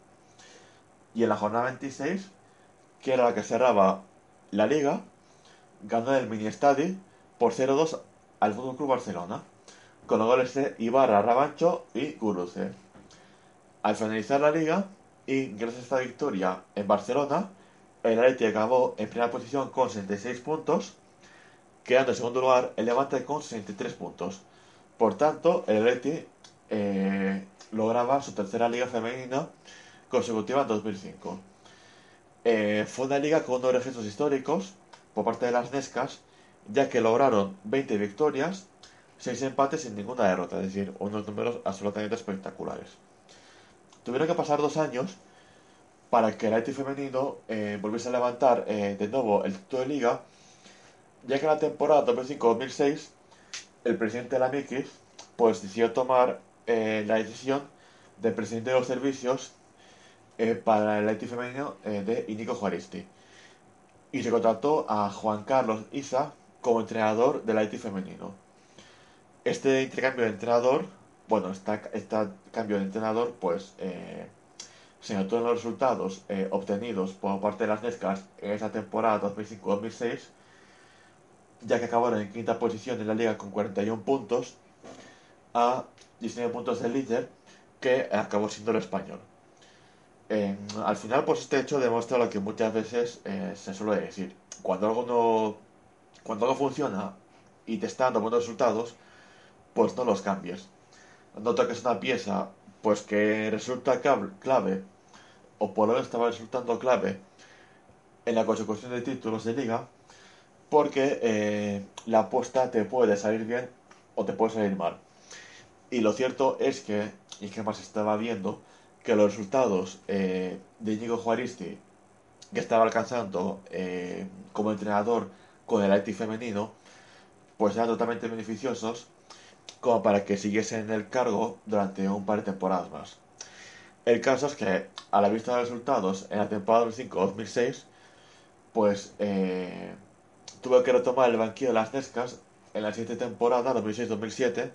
Y en la jornada 26, que era la que cerraba la liga, ganó el mini estadio por 0-2 al Fútbol Club Barcelona, con los goles de Ibarra, Rabancho y Guruce. Al finalizar la liga, y gracias a esta victoria en Barcelona, el Atleti acabó en primera posición con 66 puntos, quedando en segundo lugar el Levante con 63 puntos. Por tanto, el Atleti eh, lograba su tercera liga femenina consecutiva en 2005. Eh, fue una liga con unos registros históricos por parte de las Nescas, ya que lograron 20 victorias, 6 empates sin ninguna derrota, es decir, unos números absolutamente espectaculares. Tuvieron que pasar dos años para que el Atleti femenino eh, volviese a levantar eh, de nuevo el título de liga, ya que en la temporada 2005-2006 el presidente de la Mikis pues decidió tomar eh, la decisión del presidente de los servicios para el Haití femenino de Inigo Juaristi. Y se contrató a Juan Carlos Isa como entrenador del Haití femenino. Este intercambio de entrenador, bueno, este cambio de entrenador, pues eh, se notó en los resultados eh, obtenidos por parte de las Nescas en esa temporada 2005-2006, ya que acabaron en quinta posición en la liga con 41 puntos a 19 puntos del líder, que acabó siendo el español. Al final, pues este hecho demuestra lo que muchas veces eh, se suele decir. Cuando algo no. Cuando algo funciona y te está dando buenos resultados, pues no los cambies. No toques una pieza, pues que resulta clave, o por lo menos estaba resultando clave en la consecución de títulos de liga, porque eh, la apuesta te puede salir bien o te puede salir mal. Y lo cierto es que, y que más estaba viendo, que los resultados eh, de Íñigo Juaristi, que estaba alcanzando eh, como entrenador con el Haití femenino, pues eran totalmente beneficiosos como para que siguiese en el cargo durante un par de temporadas más. El caso es que, a la vista de resultados en la temporada 2005-2006, pues eh, tuvo que retomar el banquillo de las Nescas en la siguiente temporada, 2006-2007,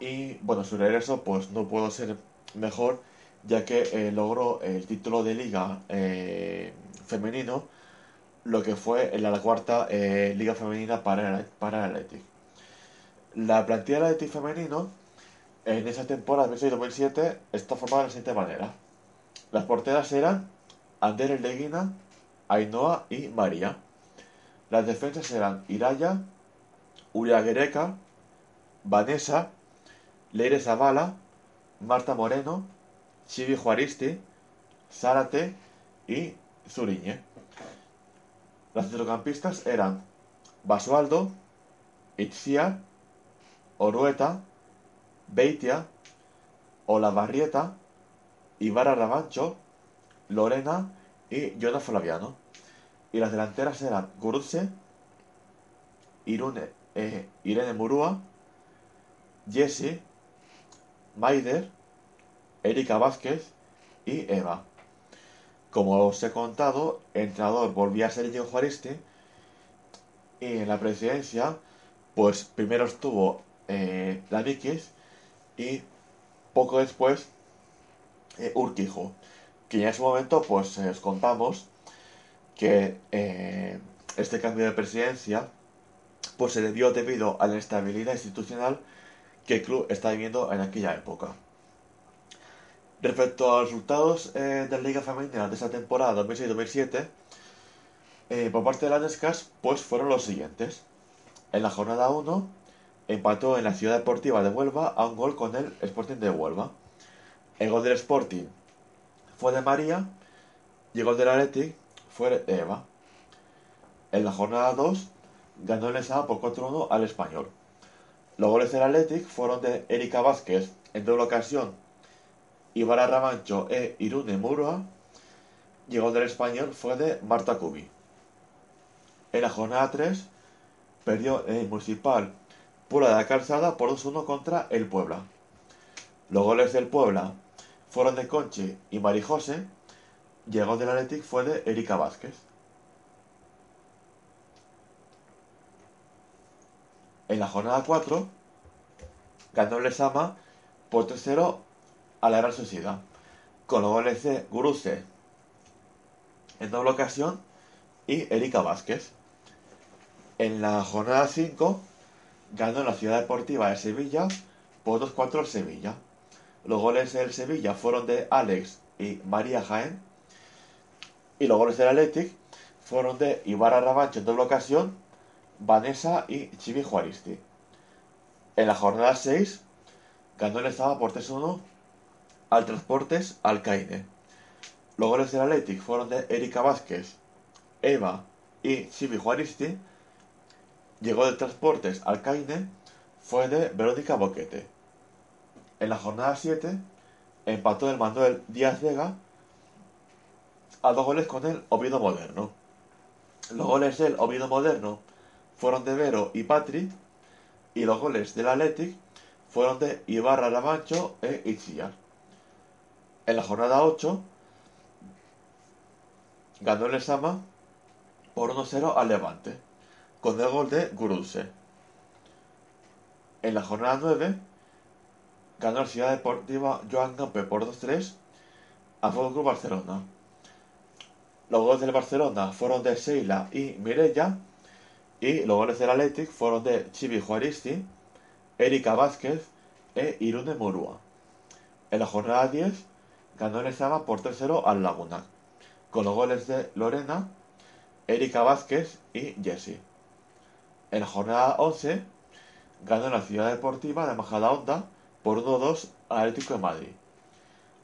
y bueno, su regreso pues no pudo ser mejor, ya que eh, logró el título de liga eh, femenino, lo que fue la, cuarta liga femenina para, para el Athletic. La plantilla del Athletic femenino en esa temporada 2006-2007 está formada de la siguiente manera. Las porteras eran Ander Leguina, Ainhoa y María. Las defensas eran Iraya, Uria Guereca, Vanessa, Leire Zavala, Marta Moreno, Chivi Juaristi, Zárate y Zuriñe. Las centrocampistas eran Basualdo, Itziar, Orueta, Beitia, Olavarrieta, Ibarra Rabancho, Lorena y Jonas Flaviano. Y las delanteras eran Gurutse, Irune, eh, Irene Murúa, Jessie, Maider, Erika Vázquez y Eva. Como os he contado, el entrenador volvía a ser John Juaristi y en la presidencia, pues primero estuvo eh, la Vikis y poco después eh, Urquijo, que en ese momento pues eh, os contamos que eh, este cambio de presidencia pues se debió debido a la inestabilidad institucional que el club está viviendo en aquella época. Respecto a los resultados de la Liga Femenina de esa temporada 2006-2007, por parte de las Nescas, pues fueron los siguientes. En la jornada 1, empató en la Ciudad Deportiva de Huelva a un gol con el Sporting de Huelva. El gol del Sporting fue de María y el gol del Athletic fue de Eva. En la jornada 2 ganó el Esama por 4-1 al Español. Los goles del Athletic fueron de Erika Vázquez en doble ocasión, Ibarra Ramancho e Irune Murua y el gol del Español fue de Marta Cubi. En la jornada 3 perdió el Municipal Puebla de la Calzada por 2-1 contra el Puebla. Los goles del Puebla fueron de Conchi y Marijose gol del Athletic fue de Erika Vázquez. En la jornada 4 ganó el Lesama por 3-0 a la Real Sociedad, con los goles de Guruse en doble ocasión y Erika Vázquez. En la jornada 5 ganó la Ciudad Deportiva de Sevilla por 2-4 al Sevilla. Los goles del Sevilla fueron de Alex y María Jaén. Y los goles del Athletic fueron de Ibarra Rabancho en doble ocasión, Vanessa y Chivi Juaristi. En la jornada 6 ganó el Estado por 3-1 al Transportes Alcaine. Los goles del Athletic fueron de Erika Vázquez, Eva y Chivi Juaristi llegó de Transportes Alcaine fue de Verónica Boquete. En la jornada 7 empató el Manuel Díaz Vega a dos goles con el Oviedo Moderno. Los goles del Oviedo Moderno fueron de Vero y Patri y los goles del Athletic fueron de Ibarra Ramancho e Itziar. En la jornada 8 ganó el Esama por 1-0 al Levante con el gol de Guruse. En la jornada 9 ganó la Ciudad Deportiva Joan Gamper por 2-3 a Fútbol Club Barcelona. Los goles del Barcelona fueron de Seila y Mirella y los goles del Athletic fueron de Chivi Juaristi, Erika Vázquez e Irune Murúa. En la jornada 10 ganó el Sama por 3-0 al Laguna, con los goles de Lorena, Erika Vázquez y Jessie. En la jornada 11 ganó la Ciudad Deportiva de Majadahonda por 1-2 al Atlético de Madrid.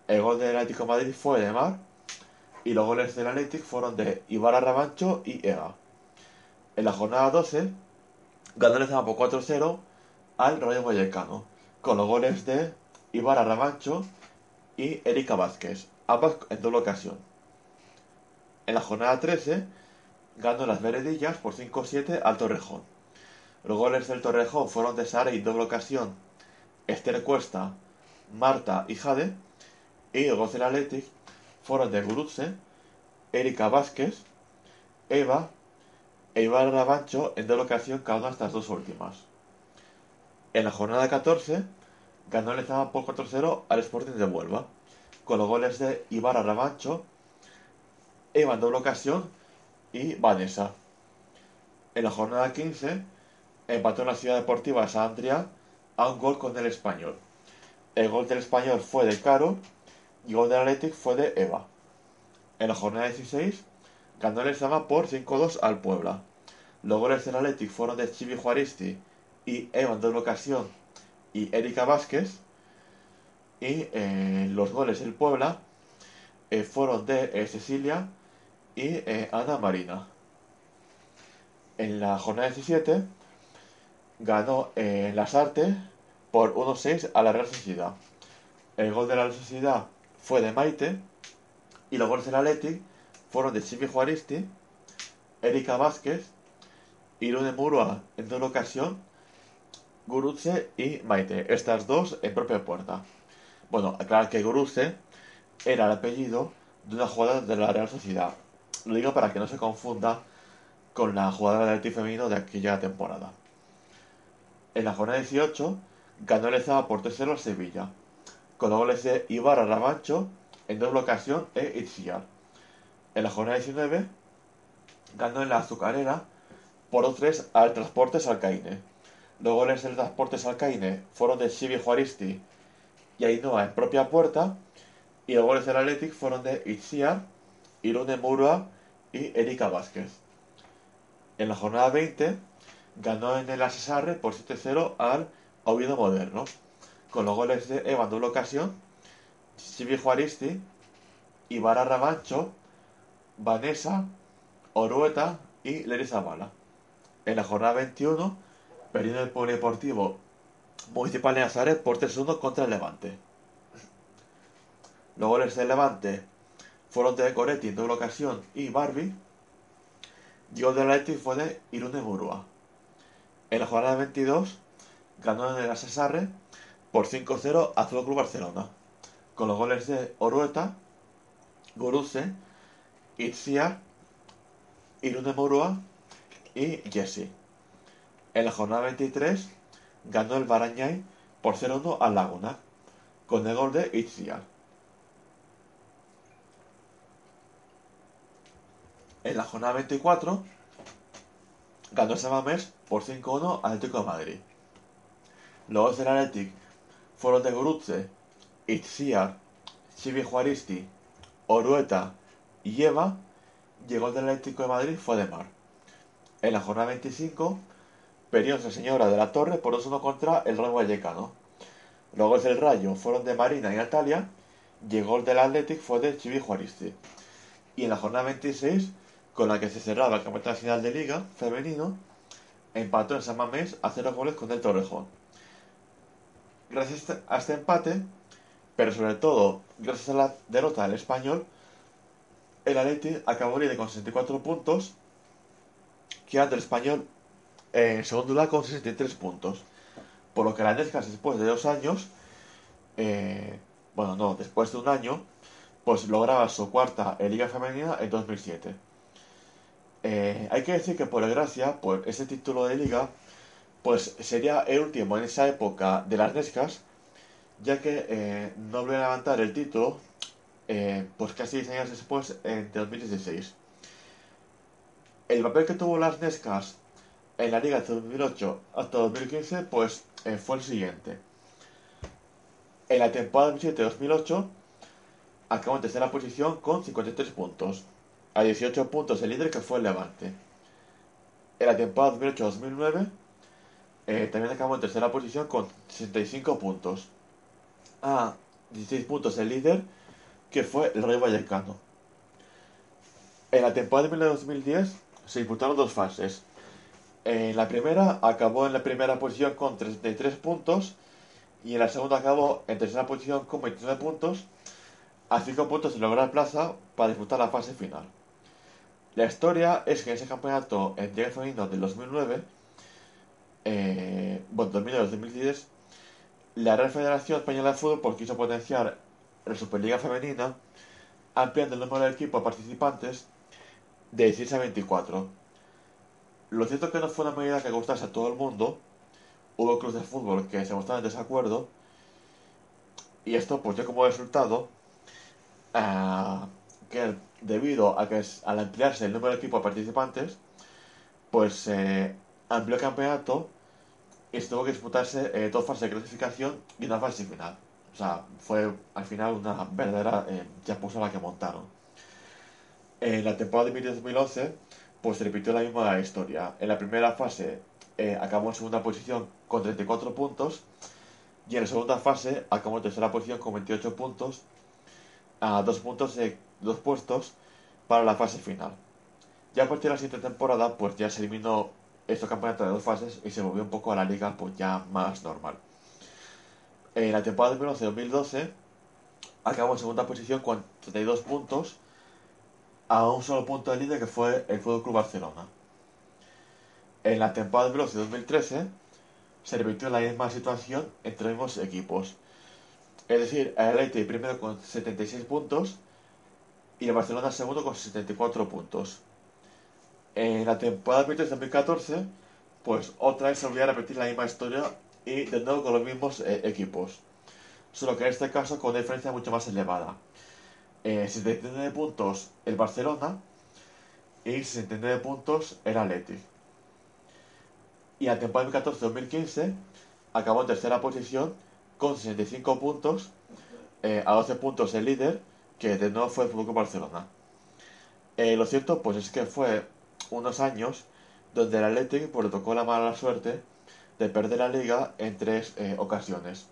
El gol del Atlético de Madrid fue de Mar y los goles del Atlético fueron de Ibarra Rabancho y Ega. En la jornada 12 ganó el Zama por 4-0 al Rayo Vallecano con los goles de Ibarra Rabancho y Erika Vázquez, ambas en doble ocasión. En la jornada 13 ganó las Veredillas por 5-7 al Torrejón. Los goles del Torrejón fueron de Sara y doble ocasión, Esther Cuesta, Marta y Jade. Y los goles del Athletic fueron de Gurutze, Erika Vázquez, Eva e Iván Rabancho en doble ocasión cada una de estas dos últimas. En la jornada 14 ganó el Lezama por 4-0 al Sporting de Huelva, con los goles de Ibarra Rabancho, Eva en doble ocasión y Vanessa. En la jornada 15 empató en la Ciudad Deportiva de San Andrea a un gol con el español. El gol del español fue de Caro y el gol del Athletic fue de Eva. En la jornada 16 ganó el Lezama por 5-2 al Puebla. Los goles del Athletic fueron de Chivi Juaristi y Eva en doble ocasión y Erika Vázquez. Y eh, los goles del Puebla eh, fueron de eh, Cecilia y Ana Marina. En la jornada 17 ganó Las Artes por 1-6 a la Real Sociedad. El gol de la Real Sociedad fue de Maite y los goles del Athletic fueron de Chivi Juaristi, Erika Vázquez, Irune Murua en doble ocasión Gurutze y Maite, estas dos en propia puerta. Bueno, aclarar que Gurutze era el apellido de una jugadora de la Real Sociedad. Lo digo para que no se confunda con la jugadora del equipo femenino de aquella temporada. En la jornada 18 ganó el Zaba por 3-0 al Sevilla, con los goles de Ibarra Rabancho en doble ocasión e Itziar. En la jornada 19 ganó en la Azucarera por 2-3 al Transportes Alcaine los goles del Transportes Alcaine fueron de Chibi Juaristi y Ainhoa en propia puerta. Y los goles del Athletic fueron de Itziar, Irune Murua y Erika Vázquez. En la jornada 20 ganó en el Asesarre por 7-0 al Oviedo Moderno, con los goles de Evan doble ocasión, Chibi Juaristi, Ibarra Rabancho, Vanessa, Orueta y Lerisa Bala. En la jornada 21 perdiendo el Polideportivo Municipal de Nazaret por 3-1 contra el Levante. Los goles del Levante fueron de Coretti en doble ocasión y Barbie. Y el del Athletic fue de Irune Murua. En la jornada 22 ganó en el Asesarre por 5-0 a Club Barcelona, con los goles de Orueta, Guruse, Itzia, Irune Murua y Jesse. En la jornada 23 ganó el Barañay por 0-1 al Laguna, con el gol de Itziar. En la jornada 24 ganó el Samamés por 5-1 al Atlético de Madrid. Los del Athletic fueron de Gurutze, Itziar, Chibi Juaristi, Orueta y Eva, y el del Atlético de Madrid fue de Mar. En la jornada 25 Nuestra Señora de la Torre por 2-1 contra el Rayo Vallecano. Los goles del Rayo fueron de Marina y Natalia y el del Athletic fue de Chivi Juaristi. Y en la jornada 26, con la que se cerraba el Campeonato Nacional de Liga femenino, empató en San Mamés a 0 goles con el Torrejón. Gracias a este empate, pero sobre todo gracias a la derrota del español, el Athletic acabó líder con 64 puntos, que ante el español en segundo lugar con 63 puntos. Por lo que la Nescas después de dos años, eh, bueno, no, después de un año, pues lograba su cuarta en Liga Femenina en 2007. Eh, hay que decir que por desgracia, pues ese título de liga, pues sería el último en esa época de las Nescas, ya que eh, no volvió a levantar el título, pues casi 10 años después, en 2016. El papel que tuvo las Nescas en la liga de 2008 hasta 2015 pues eh, fue el siguiente. En la temporada 2007-2008 acabó en tercera posición con 53 puntos, a 18 puntos el líder que fue el Levante. En la temporada 2008-2009 eh, también acabó en tercera posición con 65 puntos, a 16 puntos el líder que fue el Rey Vallecano. En la temporada 2009-2010 se disputaron dos fases. En la primera acabó en la primera posición con 33 puntos y en la segunda acabó en tercera posición con 29 puntos, a 5 puntos de lograr plaza para disputar la fase final. La historia es que en ese campeonato en Liga Femenino del 2009 eh, bueno, 2002-2010, la Real Federación Española de Fútbol pues, quiso potenciar la Superliga Femenina, ampliando el número de equipos participantes de 16 a 24. Lo cierto es que no fue una medida que gustase a todo el mundo. Hubo clubes de fútbol que se mostraron en desacuerdo. Y esto pues dio como resultado ah, que debido a que al ampliarse el número de equipos participantes, pues se amplió el campeonato y se tuvo que disputarse eh, dos fases de clasificación y una fase final. O sea, fue al final una verdadera eh, la que montaron. En la temporada de 2011, pues se repitió la misma historia. En la primera fase eh, acabó en segunda posición con 34 puntos y en la segunda fase acabó en tercera posición con 28 puntos a dos puntos de dos puestos para la fase final. Ya a partir de la siguiente temporada, pues ya se eliminó estos campeonatos de dos fases y se volvió un poco a la liga pues ya más normal. En la temporada 2011-2012 acabó en segunda posición con 32 puntos a un solo punto de líder que fue el Fútbol Club Barcelona. En la temporada 2012-2013 se repitió la misma situación entre mismos equipos. Es decir, el Athletic primero con 76 puntos y el Barcelona segundo con 74 puntos. En la temporada 2013-2014, pues otra vez se volvió a repetir la misma historia y de nuevo con los mismos eh, equipos. Solo que en este caso con una diferencia mucho más elevada. Eh, 79 puntos el Barcelona y 69 puntos el Athletic. Y la temporada 2014-2015 acabó en tercera posición con 65 puntos, eh, a 12 puntos el líder, que de nuevo fue el Fútbol Barcelona. Eh, lo cierto pues es que fue unos años donde el Athletic pues, le tocó la mala suerte de perder la liga en tres eh, ocasiones.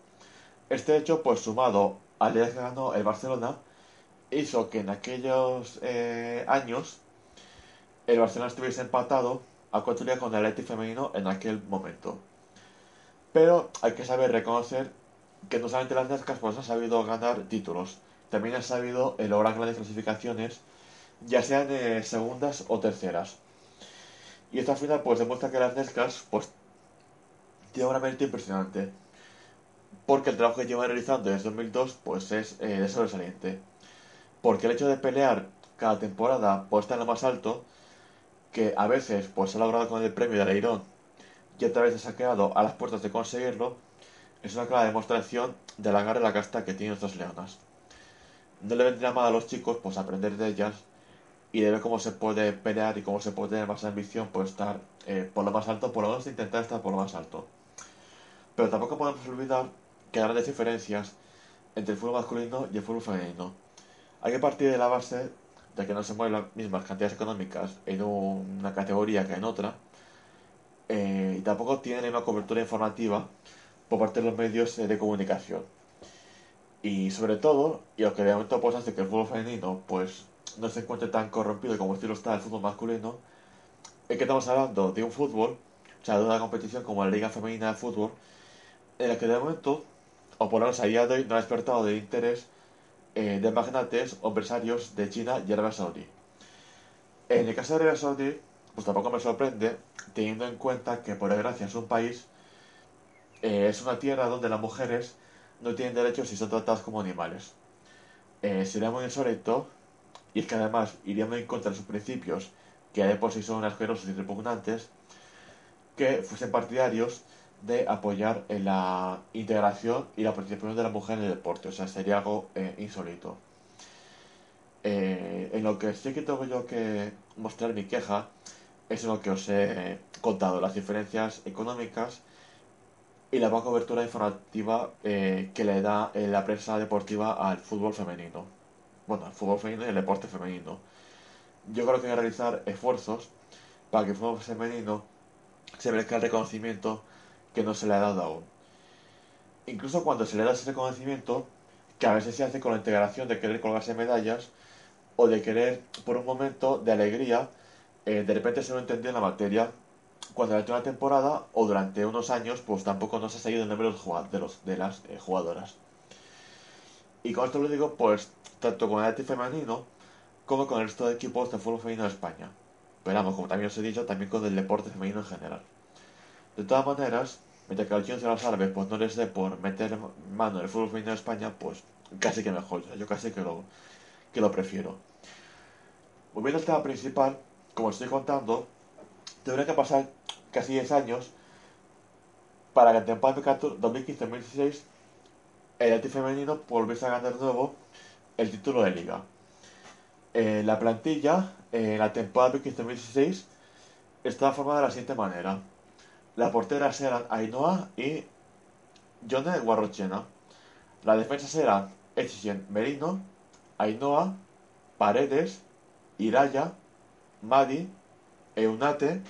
Este hecho, pues sumado al día que ganó el Barcelona, hizo que en aquellos años el Barcelona estuviese empatado a cuatro días con el Athletic femenino en aquel momento. Pero hay que saber reconocer que no solamente las Nescas pues, han sabido ganar títulos, también han sabido lograr grandes clasificaciones, ya sean eh, segundas o terceras. Y esto al final pues demuestra que las Nescas pues tienen una mérito impresionante. Porque el trabajo que llevan realizando desde 2002 pues es eh, sobresaliente. Porque el hecho de pelear cada temporada por estar en lo más alto, que a veces pues se ha logrado con el premio de Leirón y otra vez se ha quedado a las puertas de conseguirlo, es una clara demostración de la garra y la casta que tienen estas leonas. No le vendría mal a los chicos pues aprender de ellas y de ver cómo se puede pelear y cómo se puede tener más ambición por estar eh, por lo más alto, por lo menos intentar estar por lo más alto. Pero tampoco podemos olvidar que hay grandes diferencias entre el fútbol masculino y el fútbol femenino. Hay que partir de la base de que no se mueven las mismas cantidades económicas en una categoría que en otra, eh, y tampoco tienen la misma cobertura informativa por parte de los medios eh, de comunicación. Y sobre todo, y lo que de momento pues hace que el fútbol femenino pues no se encuentre tan corrompido como estilo está el fútbol masculino, es que estamos hablando de un fútbol, o sea, de una competición como la Liga Femenina de Fútbol, en la que de momento, o por lo menos a día de hoy, no ha despertado de interés eh, de magnates o empresarios de China y Arabia Saudí. En el caso de Arabia Saudí, pues tampoco me sorprende, teniendo en cuenta que por desgracia es un país eh, es una tierra donde las mujeres no tienen derechos y son tratadas como animales. Eh, sería muy insólito, y es que además iríamos en contra de sus principios, que de por sí son asquerosos y repugnantes, que fuesen partidarios de apoyar en la integración y la participación de la mujer en el deporte. O sea, sería algo eh, insólito. en lo que sí que tengo yo que mostrar mi queja es en lo que os he contado, las diferencias económicas y la baja cobertura informativa eh, que le da eh, la prensa deportiva al fútbol femenino. Bueno, al fútbol femenino y el deporte femenino. Yo creo que hay que realizar esfuerzos para que el fútbol femenino se merezca el reconocimiento que no se le ha dado aún. Incluso cuando se le da ese reconocimiento, que a veces se hace con la integración de querer colgarse medallas o de querer, por un momento de alegría, eh, de repente se lo entendió en la materia cuando durante una temporada o durante unos años, pues tampoco nos ha salido el nombre de, los, de las eh, jugadoras. Y con esto lo digo, pues, tanto con el ETI femenino como con el resto de equipos de fútbol femenino de España. Pero vamos, como también os he dicho, también con el deporte femenino en general. De todas maneras, mientras que a los a los árabes pues no les dé por meter mano en el fútbol femenino de España, pues casi que mejor, yo casi que lo, que lo prefiero. Volviendo al tema principal, como os estoy contando, tendría que pasar casi 10 años para que en temporada 2015-2016 el Athletic femenino volviese a ganar de nuevo el título de liga. Eh, la plantilla en la temporada 2015-2016 estaba formada de la siguiente manera. Las porteras eran Ainhoa y Yone Guarrochena. Las defensas eran Echisen Merino, Ainhoa, Paredes, Iraya, Madi, Eunate,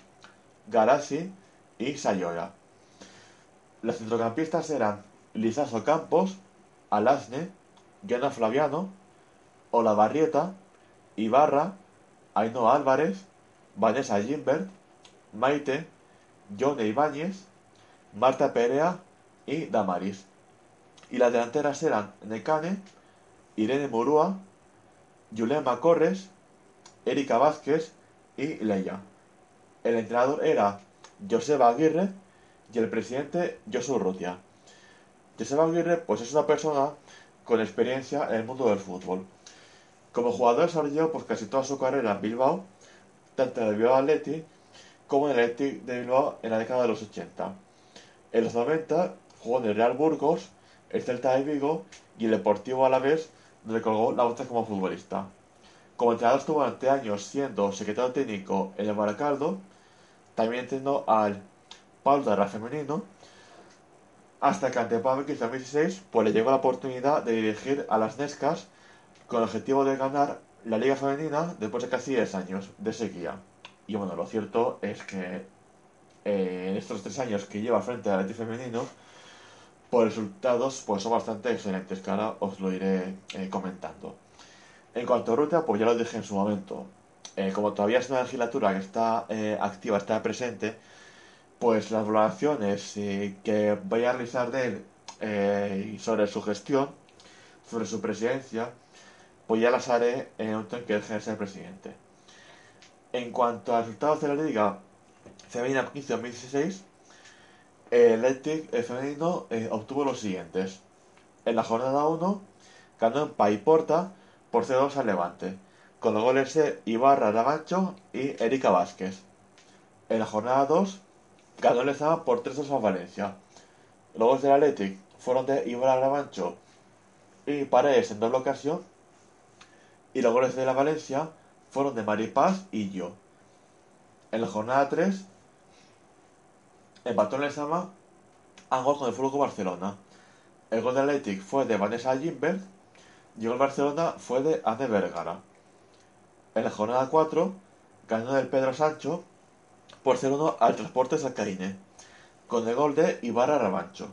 Garasi y Sayora. Las centrocampistas eran Lizaso Campos, Alasne, Yana Flaviano, Olavarrieta, Ibarra, Ainhoa Álvarez, Vanessa Gimbert, Maite, Yone Ibáñez, Marta Perea y Damaris. Y las delanteras eran Necane, Irene Murúa, Yulema Corres, Erika Vázquez y Leia. El entrenador era Joseba Aguirre y el presidente Josu Rutia. Joseba Aguirre pues es una persona con experiencia en el mundo del fútbol. Como jugador desarrolló pues casi toda su carrera en Bilbao, tanto en el Bilbao Athletic como en el Athletic de Bilbao en la década de los 80. En los 90 jugó en el Real Burgos, el Celta de Vigo y el Deportivo Alavés, donde colgó la bota como futbolista. Como entrenador estuvo durante años siendo secretario técnico en el Baracaldo, también entrenó al Pablo femenino, hasta que ante Pablo 2016 pues le llegó la oportunidad de dirigir a las Nescas con el objetivo de ganar la Liga Femenina después de casi 10 años de sequía. Y bueno, lo cierto es que eh, en estos tres años que lleva frente al Atleti femenino, por resultados pues son bastante excelentes, que ahora os lo iré eh, comentando. En cuanto a Ruta, pues ya lo dije en su momento. Eh, como todavía es una legislatura que está activa, está presente, pues las valoraciones que voy a realizar de él sobre su gestión, sobre su presidencia, pues ya las haré en el momento en que deje de ser presidente. En cuanto a resultados de la liga femenina 15-2016, el Athletic femenino eh, obtuvo los siguientes. En la jornada 1 ganó en Paiporta por 0-2 al Levante, con los goles de Ibarra Rabancho y Erika Vázquez. En la jornada 2 ganó el Lezama por 3-2 a Valencia. Los goles del Athletic fueron de Ibarra Rabancho y Paredes en doble ocasión y los goles de la Valencia fueron de Maripaz y yo. En la jornada 3 empató el Sama ambos con el Fútbol Barcelona. El gol de Athletic fue de Vanessa Gimbert y el Barcelona fue de Anne Vergara. En la jornada 4 ganó el Pedro Sancho por 0-1 al Transporte Sacaine, con el gol de Ibarra Rabancho.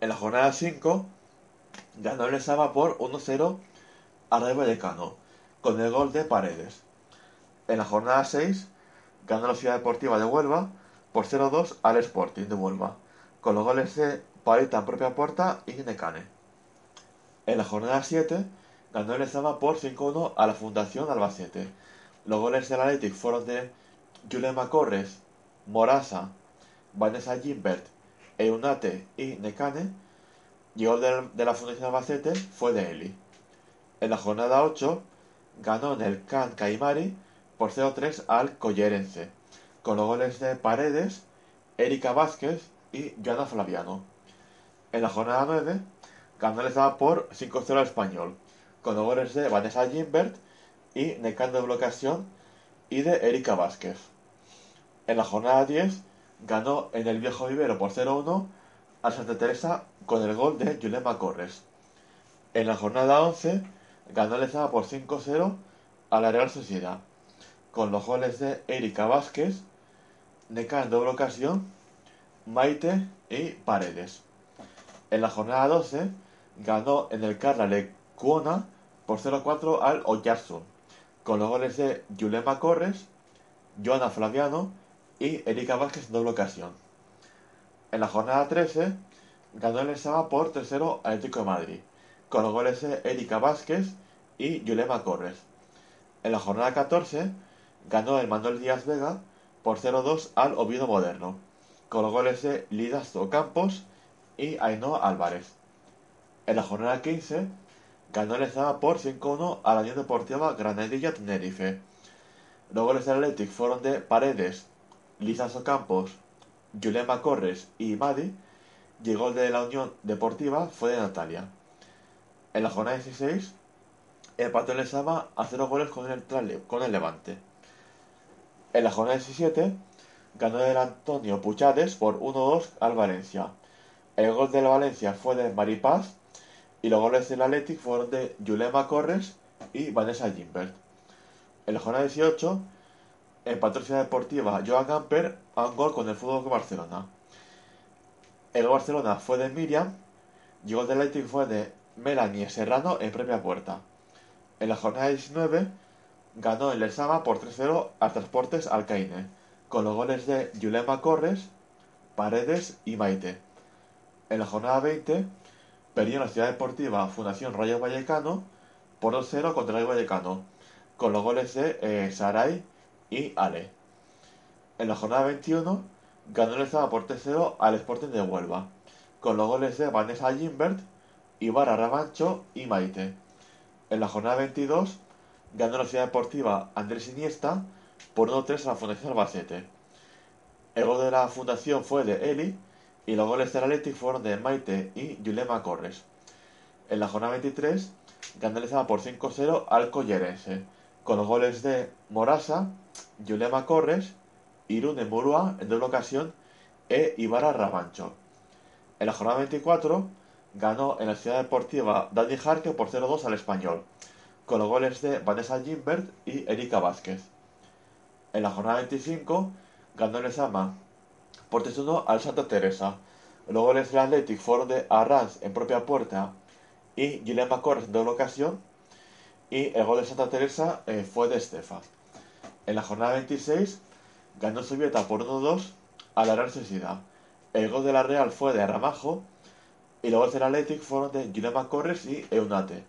En la jornada 5 ganó el Sama por 1-0 al Rayo Vallecano, con el gol de Paredes. En la jornada 6 ganó la Ciudad Deportiva de Huelva por 0-2 al Sporting de Huelva, con los goles de Parita en propia puerta y Necane. En la jornada 7 ganó el Sama por 5-1 a la Fundación Albacete. Los goles del Athletic fueron de Julema Corres, Morasa, Vanessa Gimbert, Eunate y Necane y el de, la Fundación Albacete fue de Eli. En la jornada 8 ganó en el Can Caimari por 0-3 al Collerense, con los goles de Paredes, Erika Vázquez y Joana Flaviano. En la jornada 9 ganó el Zaba por 5-0 al Español, con goles de Vanessa Gimbert y Necan de ocasión y de Erika Vázquez. En la jornada 10 ganó en el Viejo Vivero por 0-1 a Santa Teresa con el gol de Yulema Corres. En la jornada 11 ganó Lezama por 5-0 a la Real Sociedad, con los goles de Erika Vázquez, Neca en doble ocasión, Maite y Paredes. En la jornada 12 ganó en el Carla Lecuona por 0-4 al Oyarzun, con los goles de Yulema Corres, Joana Flaviano y Erika Vázquez en doble ocasión. En la jornada 13 ganó el Sama por tercero Atlético de Madrid, con los goles de Erika Vázquez y Yulema Corres. En la jornada 14 ganó el Manuel Díaz Vega por 0-2 al Oviedo Moderno, con los goles de Lidazo Campos y Ainhoa Álvarez. En la jornada 15 ganó el Ezama por 5-1 a la Unión Deportiva Granadilla Tenerife. Los goles del Athletic fueron de Paredes, Lizazo Campos, Yulema Corres y Madi, y el gol de la Unión Deportiva fue de Natalia. En la jornada 16 empató el Ezama a 0 goles con el, con el Levante. En la jornada 17 ganó el Antonio Puchades por 1-2 al Valencia. El gol de la Valencia fue de Maripaz y los goles del Athletic fueron de Yulema Corres y Vanessa Gimbert. En la jornada 18 empató Ciudad Deportiva Joan Gamper a un gol con el Fútbol de Barcelona. El Barcelona fue de Miriam y el gol del Athletic fue de Melanie Serrano en propia puerta. En la jornada 19 ganó el Lesama por 3-0 a Transportes Alcaine, con los goles de Yulema Corres, Paredes y Maite. En la jornada 20 perdió la Ciudad Deportiva Fundación Rayo Vallecano por 2-0 contra el Vallecano, con los goles de eh, Saray y Ale. En la jornada 21 ganó el Lesama por 3-0 al Sporting de Huelva, con los goles de Vanessa Gimbert, Ibarra Rabancho y Maite. En la jornada 22 ganó la Ciudad Deportiva Andrés Iniesta por 1-3 a la Fundación Albacete. El gol de la Fundación fue de Eli y los goles del Athletic fueron de Maite y Yulema Corres. En la jornada 23 ganó el por 5-0 al Collerense, con los goles de Morasa, Yulema Corres, Irune Murua en doble ocasión e Ibarra Rabancho. En la jornada 24 ganó en la Ciudad Deportiva Dani Jarque por 0-2 al Español con los goles de Vanessa Gimbert y Erika Vázquez. En la jornada 25 ganó el Sama por 3-1 al Santa Teresa. Goles del Athletic fueron de Arranz en propia puerta y Guillermo Corres en doble ocasión. Y el gol de Santa Teresa eh, fue de Estefa. En la jornada 26 ganó Subieta por 1-2 a la Real Sociedad. El gol de la Real fue de Ramajo y los goles del Athletic fueron de Guillermo Corres y Eunate.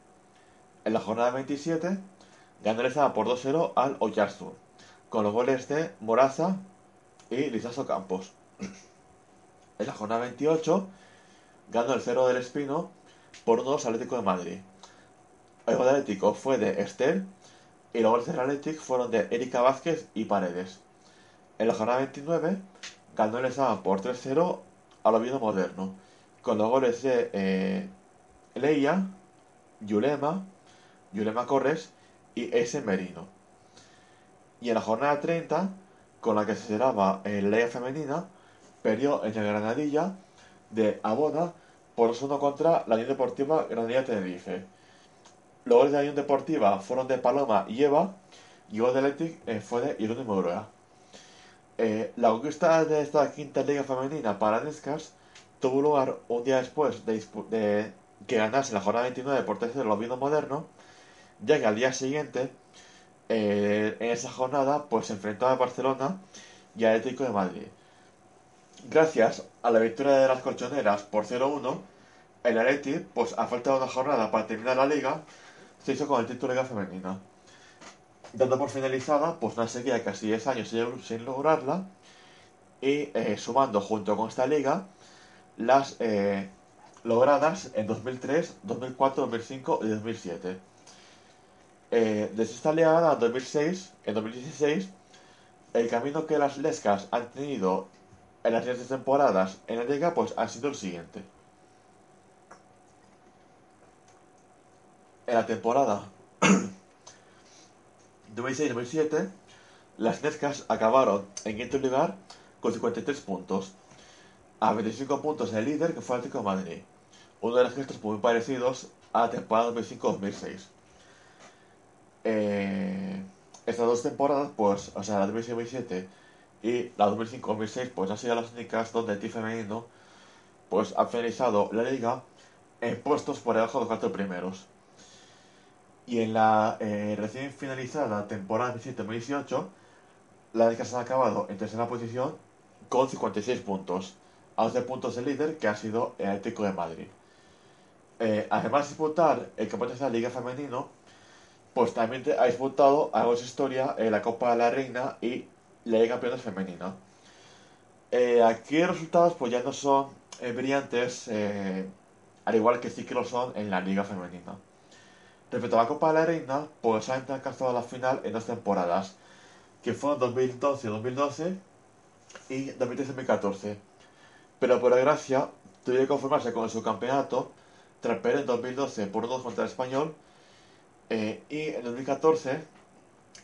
En la jornada 27 ganó el por 2-0 al Oyarzun, con los goles de Moraza y Lizaso Campos. En la jornada 28 ganó el 0 del Espino por 1-2 Atlético de Madrid. El gol Atlético fue de Esther y los goles del Atlético fueron de Erika Vázquez y Paredes. En la jornada 29 ganó el Sama por 3-0 al Oviedo Moderno, con los goles de eh, Leia, Yulema, Yulema Corres y ese Merino. Y en la jornada 30, con la que se cerraba en la Liga Femenina, perdió en el Granadilla de Abona por 1 contra la Unión Deportiva Granadilla Tenerife. Los goles de la Unión Deportiva fueron de Paloma y Eva, y gol de Electric eh, fue de Irene Moroa. Eh, la conquista de esta quinta liga femenina para Nescas tuvo lugar un día después de, que ganase la jornada 29 por tercero el Oviedo Moderno ya que al día siguiente, eh, en esa jornada, pues se enfrentó a Barcelona y al Atlético de Madrid. Gracias a la victoria de las colchoneras por 0-1, el Atleti, pues a falta de una jornada para terminar la liga, se hizo con el título de liga femenina. Dando por finalizada, pues una sequía de casi 10 años sin lograrla, y eh, sumando junto con esta liga las eh, logradas en 2003, 2004, 2005 y 2007. Eh, desde esta liga en 2006, en 2016, el camino que las Lescas han tenido en las siguientes temporadas en la liga pues ha sido el siguiente. En la temporada 2006-2007, las Lescas acabaron en quinto lugar con 53 puntos, a 25 puntos el líder que fue Atlético de uno de los gestos muy parecidos a la temporada 2005-2006 eh, estas dos temporadas, pues, o sea, la 2007 y la 2005-2006, pues han sido las únicas donde el team femenino, pues, ha finalizado la liga en puestos por debajo de los cuatro primeros. Y en la eh, recién finalizada temporada 2017-2018, la liga se ha acabado en tercera posición con 56 puntos, a 11 puntos del líder que ha sido el Atlético de Madrid. Eh, además de disputar el campeonato de la Liga Femenino, pues también ha disputado de su historia en la Copa de la Reina y la Liga de Campeones Femenina. Eh, aquí los resultados pues ya no son eh, brillantes, eh, al igual que sí que lo son en la Liga Femenina. Respecto a la Copa de la Reina, pues han alcanzado la final en dos temporadas, que fueron 2012-2012 y 2013-2014. Pero por desgracia, tuvieron que conformarse con su campeonato tras perder en 2012 por 2 contra el Español eh, y en 2014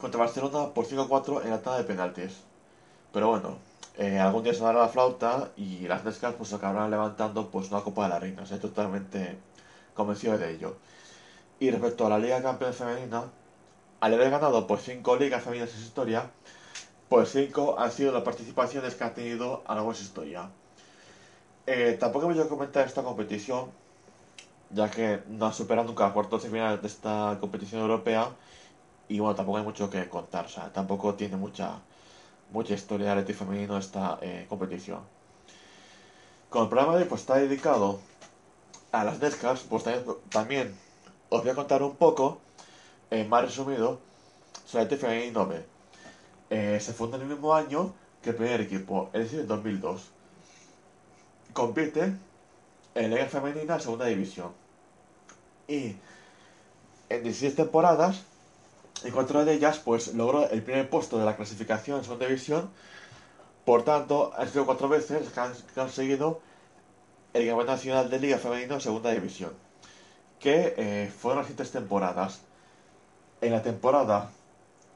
contra Barcelona por 5-4 en la tanda de penaltis. Pero bueno, eh, algún día se dará la flauta y las Nescas pues acabarán levantando pues una Copa de la Reina, estoy totalmente convencido de ello. Y respecto a la Liga de Campeones Femenina, al haber ganado pues 5 ligas femeninas en su historia, pues 5 han sido las participaciones que ha tenido a lo largo de historia. Eh, tampoco voy a comentar esta competición, ya que no ha superado nunca cuartos de final de esta competición europea y bueno, tampoco hay mucho que contar, o sea, tampoco tiene mucha mucha historia de atletismo femenino esta eh, competición. Como el programa de pues, está dedicado a las Nescas, pues también, os voy a contar un poco, eh, más resumido, sobre el femenino B. Eh, se fundó en el mismo año que el primer equipo, es decir, en 2002. Compite en Liga Femenina Segunda División. Y en 16 temporadas y cuatro de ellas pues logró el primer puesto de la clasificación en segunda división. Por tanto, han sido cuatro veces que han conseguido el Campeonato Nacional de Liga Femenino en segunda división, que eh, fueron las siguientes temporadas. En la temporada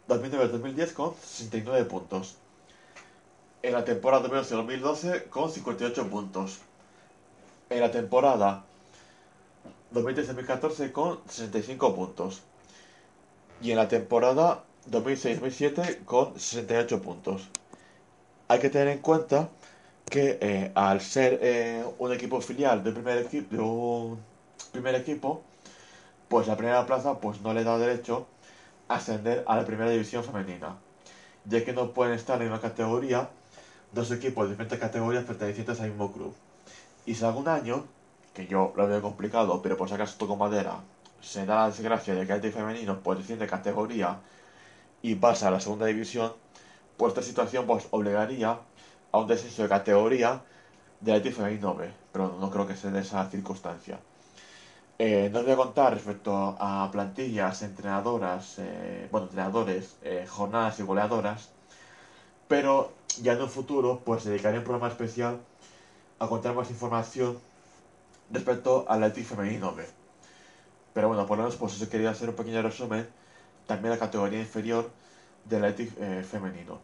2009-2010 con 69 puntos. En la temporada 2011-2012 con 58 puntos. En la temporada 2013-2014 con 65 puntos y en la temporada 2006-2007 con 68 puntos. Hay que tener en cuenta que eh, al ser eh, un equipo filial de primer, equipo, de un primer equipo, pues la primera plaza pues no le da derecho a ascender a la primera división femenina, ya que no pueden estar en una categoría dos equipos de diferentes categorías pertenecientes al mismo club. Y si algún año, que yo lo veo complicado, pero por si acaso toco madera, se da la desgracia de que el femenino desciende de categoría y pasa a la segunda división, pues esta situación pues obligaría a un descenso de categoría del la femenino B, pero no creo que sea de esa circunstancia. Eh, no os voy a contar respecto a plantillas, entrenadoras, eh, bueno, entrenadores, eh, jornadas y goleadoras, pero ya en un futuro pues dedicaré un programa especial a contar más información respecto al Atlético femenino B. Pero bueno, por lo menos pues eso quería hacer un pequeño resumen también la categoría inferior del Athletic eh, femenino.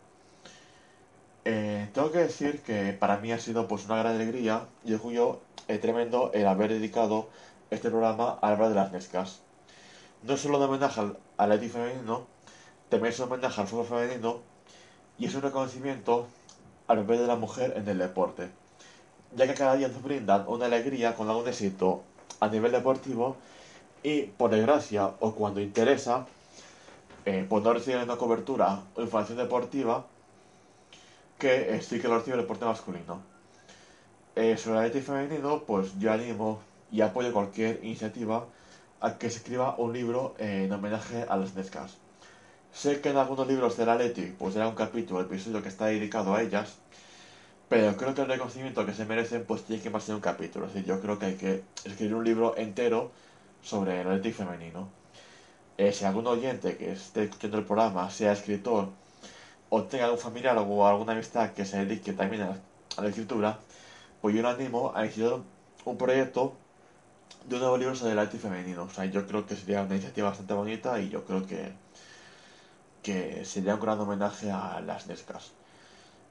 Eh, tengo que decir que para mí ha sido pues una gran alegría y orgullo eh, tremendo el haber dedicado este programa a hablar de las Nescas. No solo de homenaje al, Athletic femenino, también es un homenaje al fútbol femenino y es un reconocimiento al papel de la mujer en el deporte, ya que cada día nos brindan una alegría con algún éxito a nivel deportivo y por desgracia o cuando interesa, eh, pues no reciben una cobertura o información deportiva que eh, sí que lo recibe el deporte masculino. Eh, sobre el femenino, pues yo animo y apoyo cualquier iniciativa a que se escriba un libro en homenaje a las Nescas. Sé que en algunos libros de la Leti pues era un capítulo, episodio que está dedicado a ellas, pero creo que el reconocimiento que se merecen pues tiene que más ser un capítulo. Es decir, yo creo que hay que escribir un libro entero sobre el Atlético femenino. Eh, si algún oyente que esté escuchando el programa sea escritor o tenga algún familiar o alguna amistad que se dedique también a, la escritura, pues yo le animo a iniciar un proyecto de un nuevo libro sobre el Atlético femenino. O sea, yo creo que sería una iniciativa bastante bonita y yo creo que, que sería un gran homenaje a las Nescas.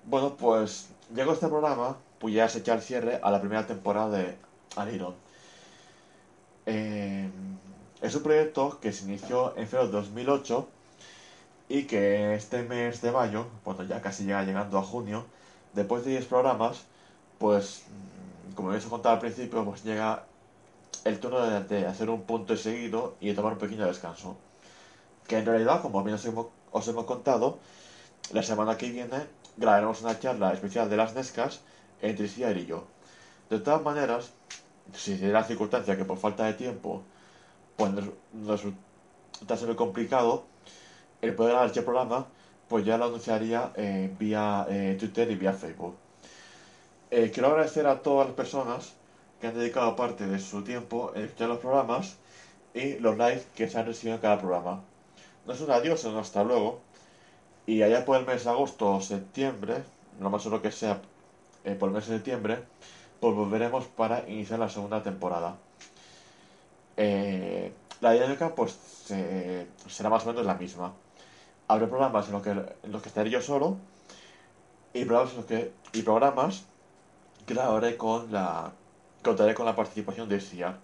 Bueno, pues llegó este programa, pues ya se echa el cierre a la primera temporada de Alirón. Eh, es un proyecto que se inició en febrero de 2008 y que este mes de mayo, cuando ya casi llega llegando a junio, después de 10 programas, pues, mm, como os he contado al principio, pues llega el turno de, hacer un punto seguido y de tomar un pequeño descanso. Que en realidad, como bien os hemos, os hemos contado, la semana que viene grabaremos una charla especial de las Nescas entre Ciar y yo. De todas maneras, si da la circunstancia que por falta de tiempo pues hace muy complicado el poder grabar este programa, pues ya lo anunciaría eh, vía eh, Twitter y vía Facebook. Eh, quiero agradecer a todas las personas que han dedicado parte de su tiempo en escuchar los programas y los likes que se han recibido en cada programa. No es un adiós, sino hasta luego. Y allá por el mes de agosto o septiembre, lo más seguro que sea por el mes de septiembre, pues volveremos para iniciar la segunda temporada. la dinámica pues será más o menos la misma habrá programas en los que, en los que estaré yo solo y programas, en los que, y programas haré con la contaré con la participación de SIA.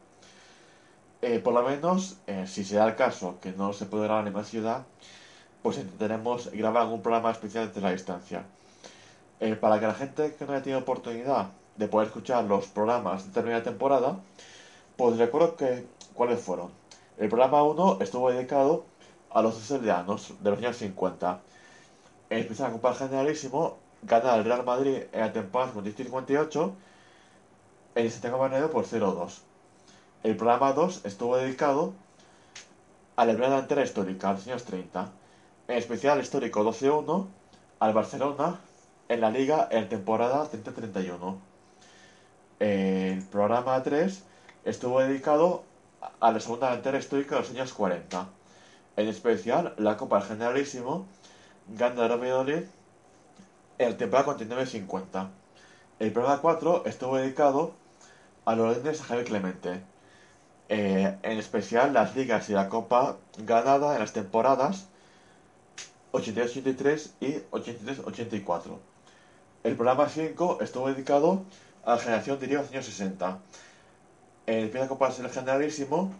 Eh, por lo menos, eh, si se da el caso que no se puede grabar en ninguna ciudad, pues intentaremos grabar algún programa especial desde la distancia. Eh, para que la gente que no haya tenido oportunidad de poder escuchar los programas de primera temporada, pues recuerdo que cuáles fueron. El programa 1 estuvo dedicado a los sicilianos de los años 50. En especial Copa Generalísimo, gana el Real Madrid en la temporada 57-58 en el Santiago Bernabéu por 0-2. El programa 2 estuvo dedicado a la primera delantera histórica, a los años 30. En especial histórico 12-1 al Barcelona en la Liga en temporada 30-31. El programa 3 estuvo dedicado a la segunda delantera histórica de los años 40 en especial, la Copa Generalísimo gana el Valladolid el temporada 49-50. El programa 4 estuvo dedicado a los órdenes de Javier Clemente. Eh, en especial las ligas y la Copa ganada en las temporadas 82-83 y 83-84. El programa 5 estuvo dedicado a la generación de los años 60. En el primer Copa Generalísimo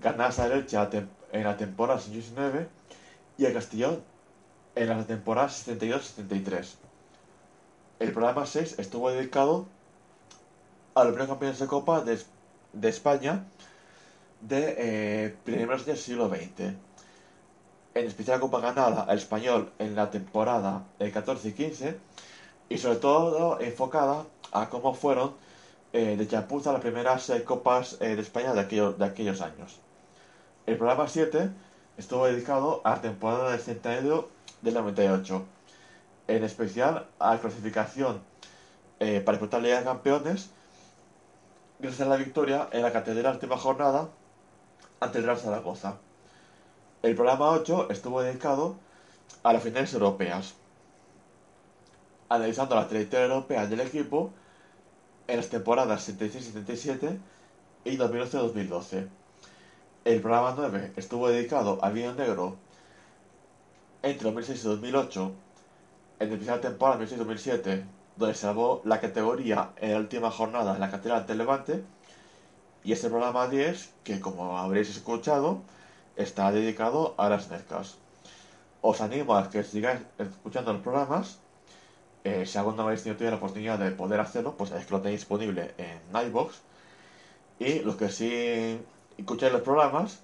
gana a derecha en la temporada 19 y el Castellón en la temporada 72-73. El programa 6 estuvo dedicado a los primeros campeones de Copa de, España de eh, primeros del siglo XX. En especial Copa ganada al español en la temporada 14 y 15 y sobre todo enfocada a cómo fueron eh, de chapuza las primeras eh, copas de España de aquellos, de aquellos años. El programa 7 estuvo dedicado a la temporada del centenario del 98, en especial a la clasificación eh, para disputar Liga de Campeones, gracias a la victoria en la catedral última jornada ante el Real Zaragoza. El programa 8 estuvo dedicado a las finales europeas, analizando la trayectoria europea del equipo en las temporadas 76-77 y 2011-2012. El programa 9 estuvo dedicado al vino negro entre 2006 y 2008, en el final temporada 2006-2007, donde salvó la categoría en la última jornada en la Catedral del Levante, y este programa 10, que como habréis escuchado, está dedicado a las NERCAS. Os animo a que sigáis escuchando los programas. Eh, si alguna vez tenido la oportunidad de poder hacerlo, pues es que lo tenéis disponible en Nightbox. Y los que sí escucháis los programas,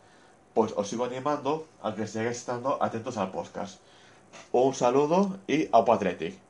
pues os sigo animando a que sigáis estando atentos al podcast. Un saludo y a.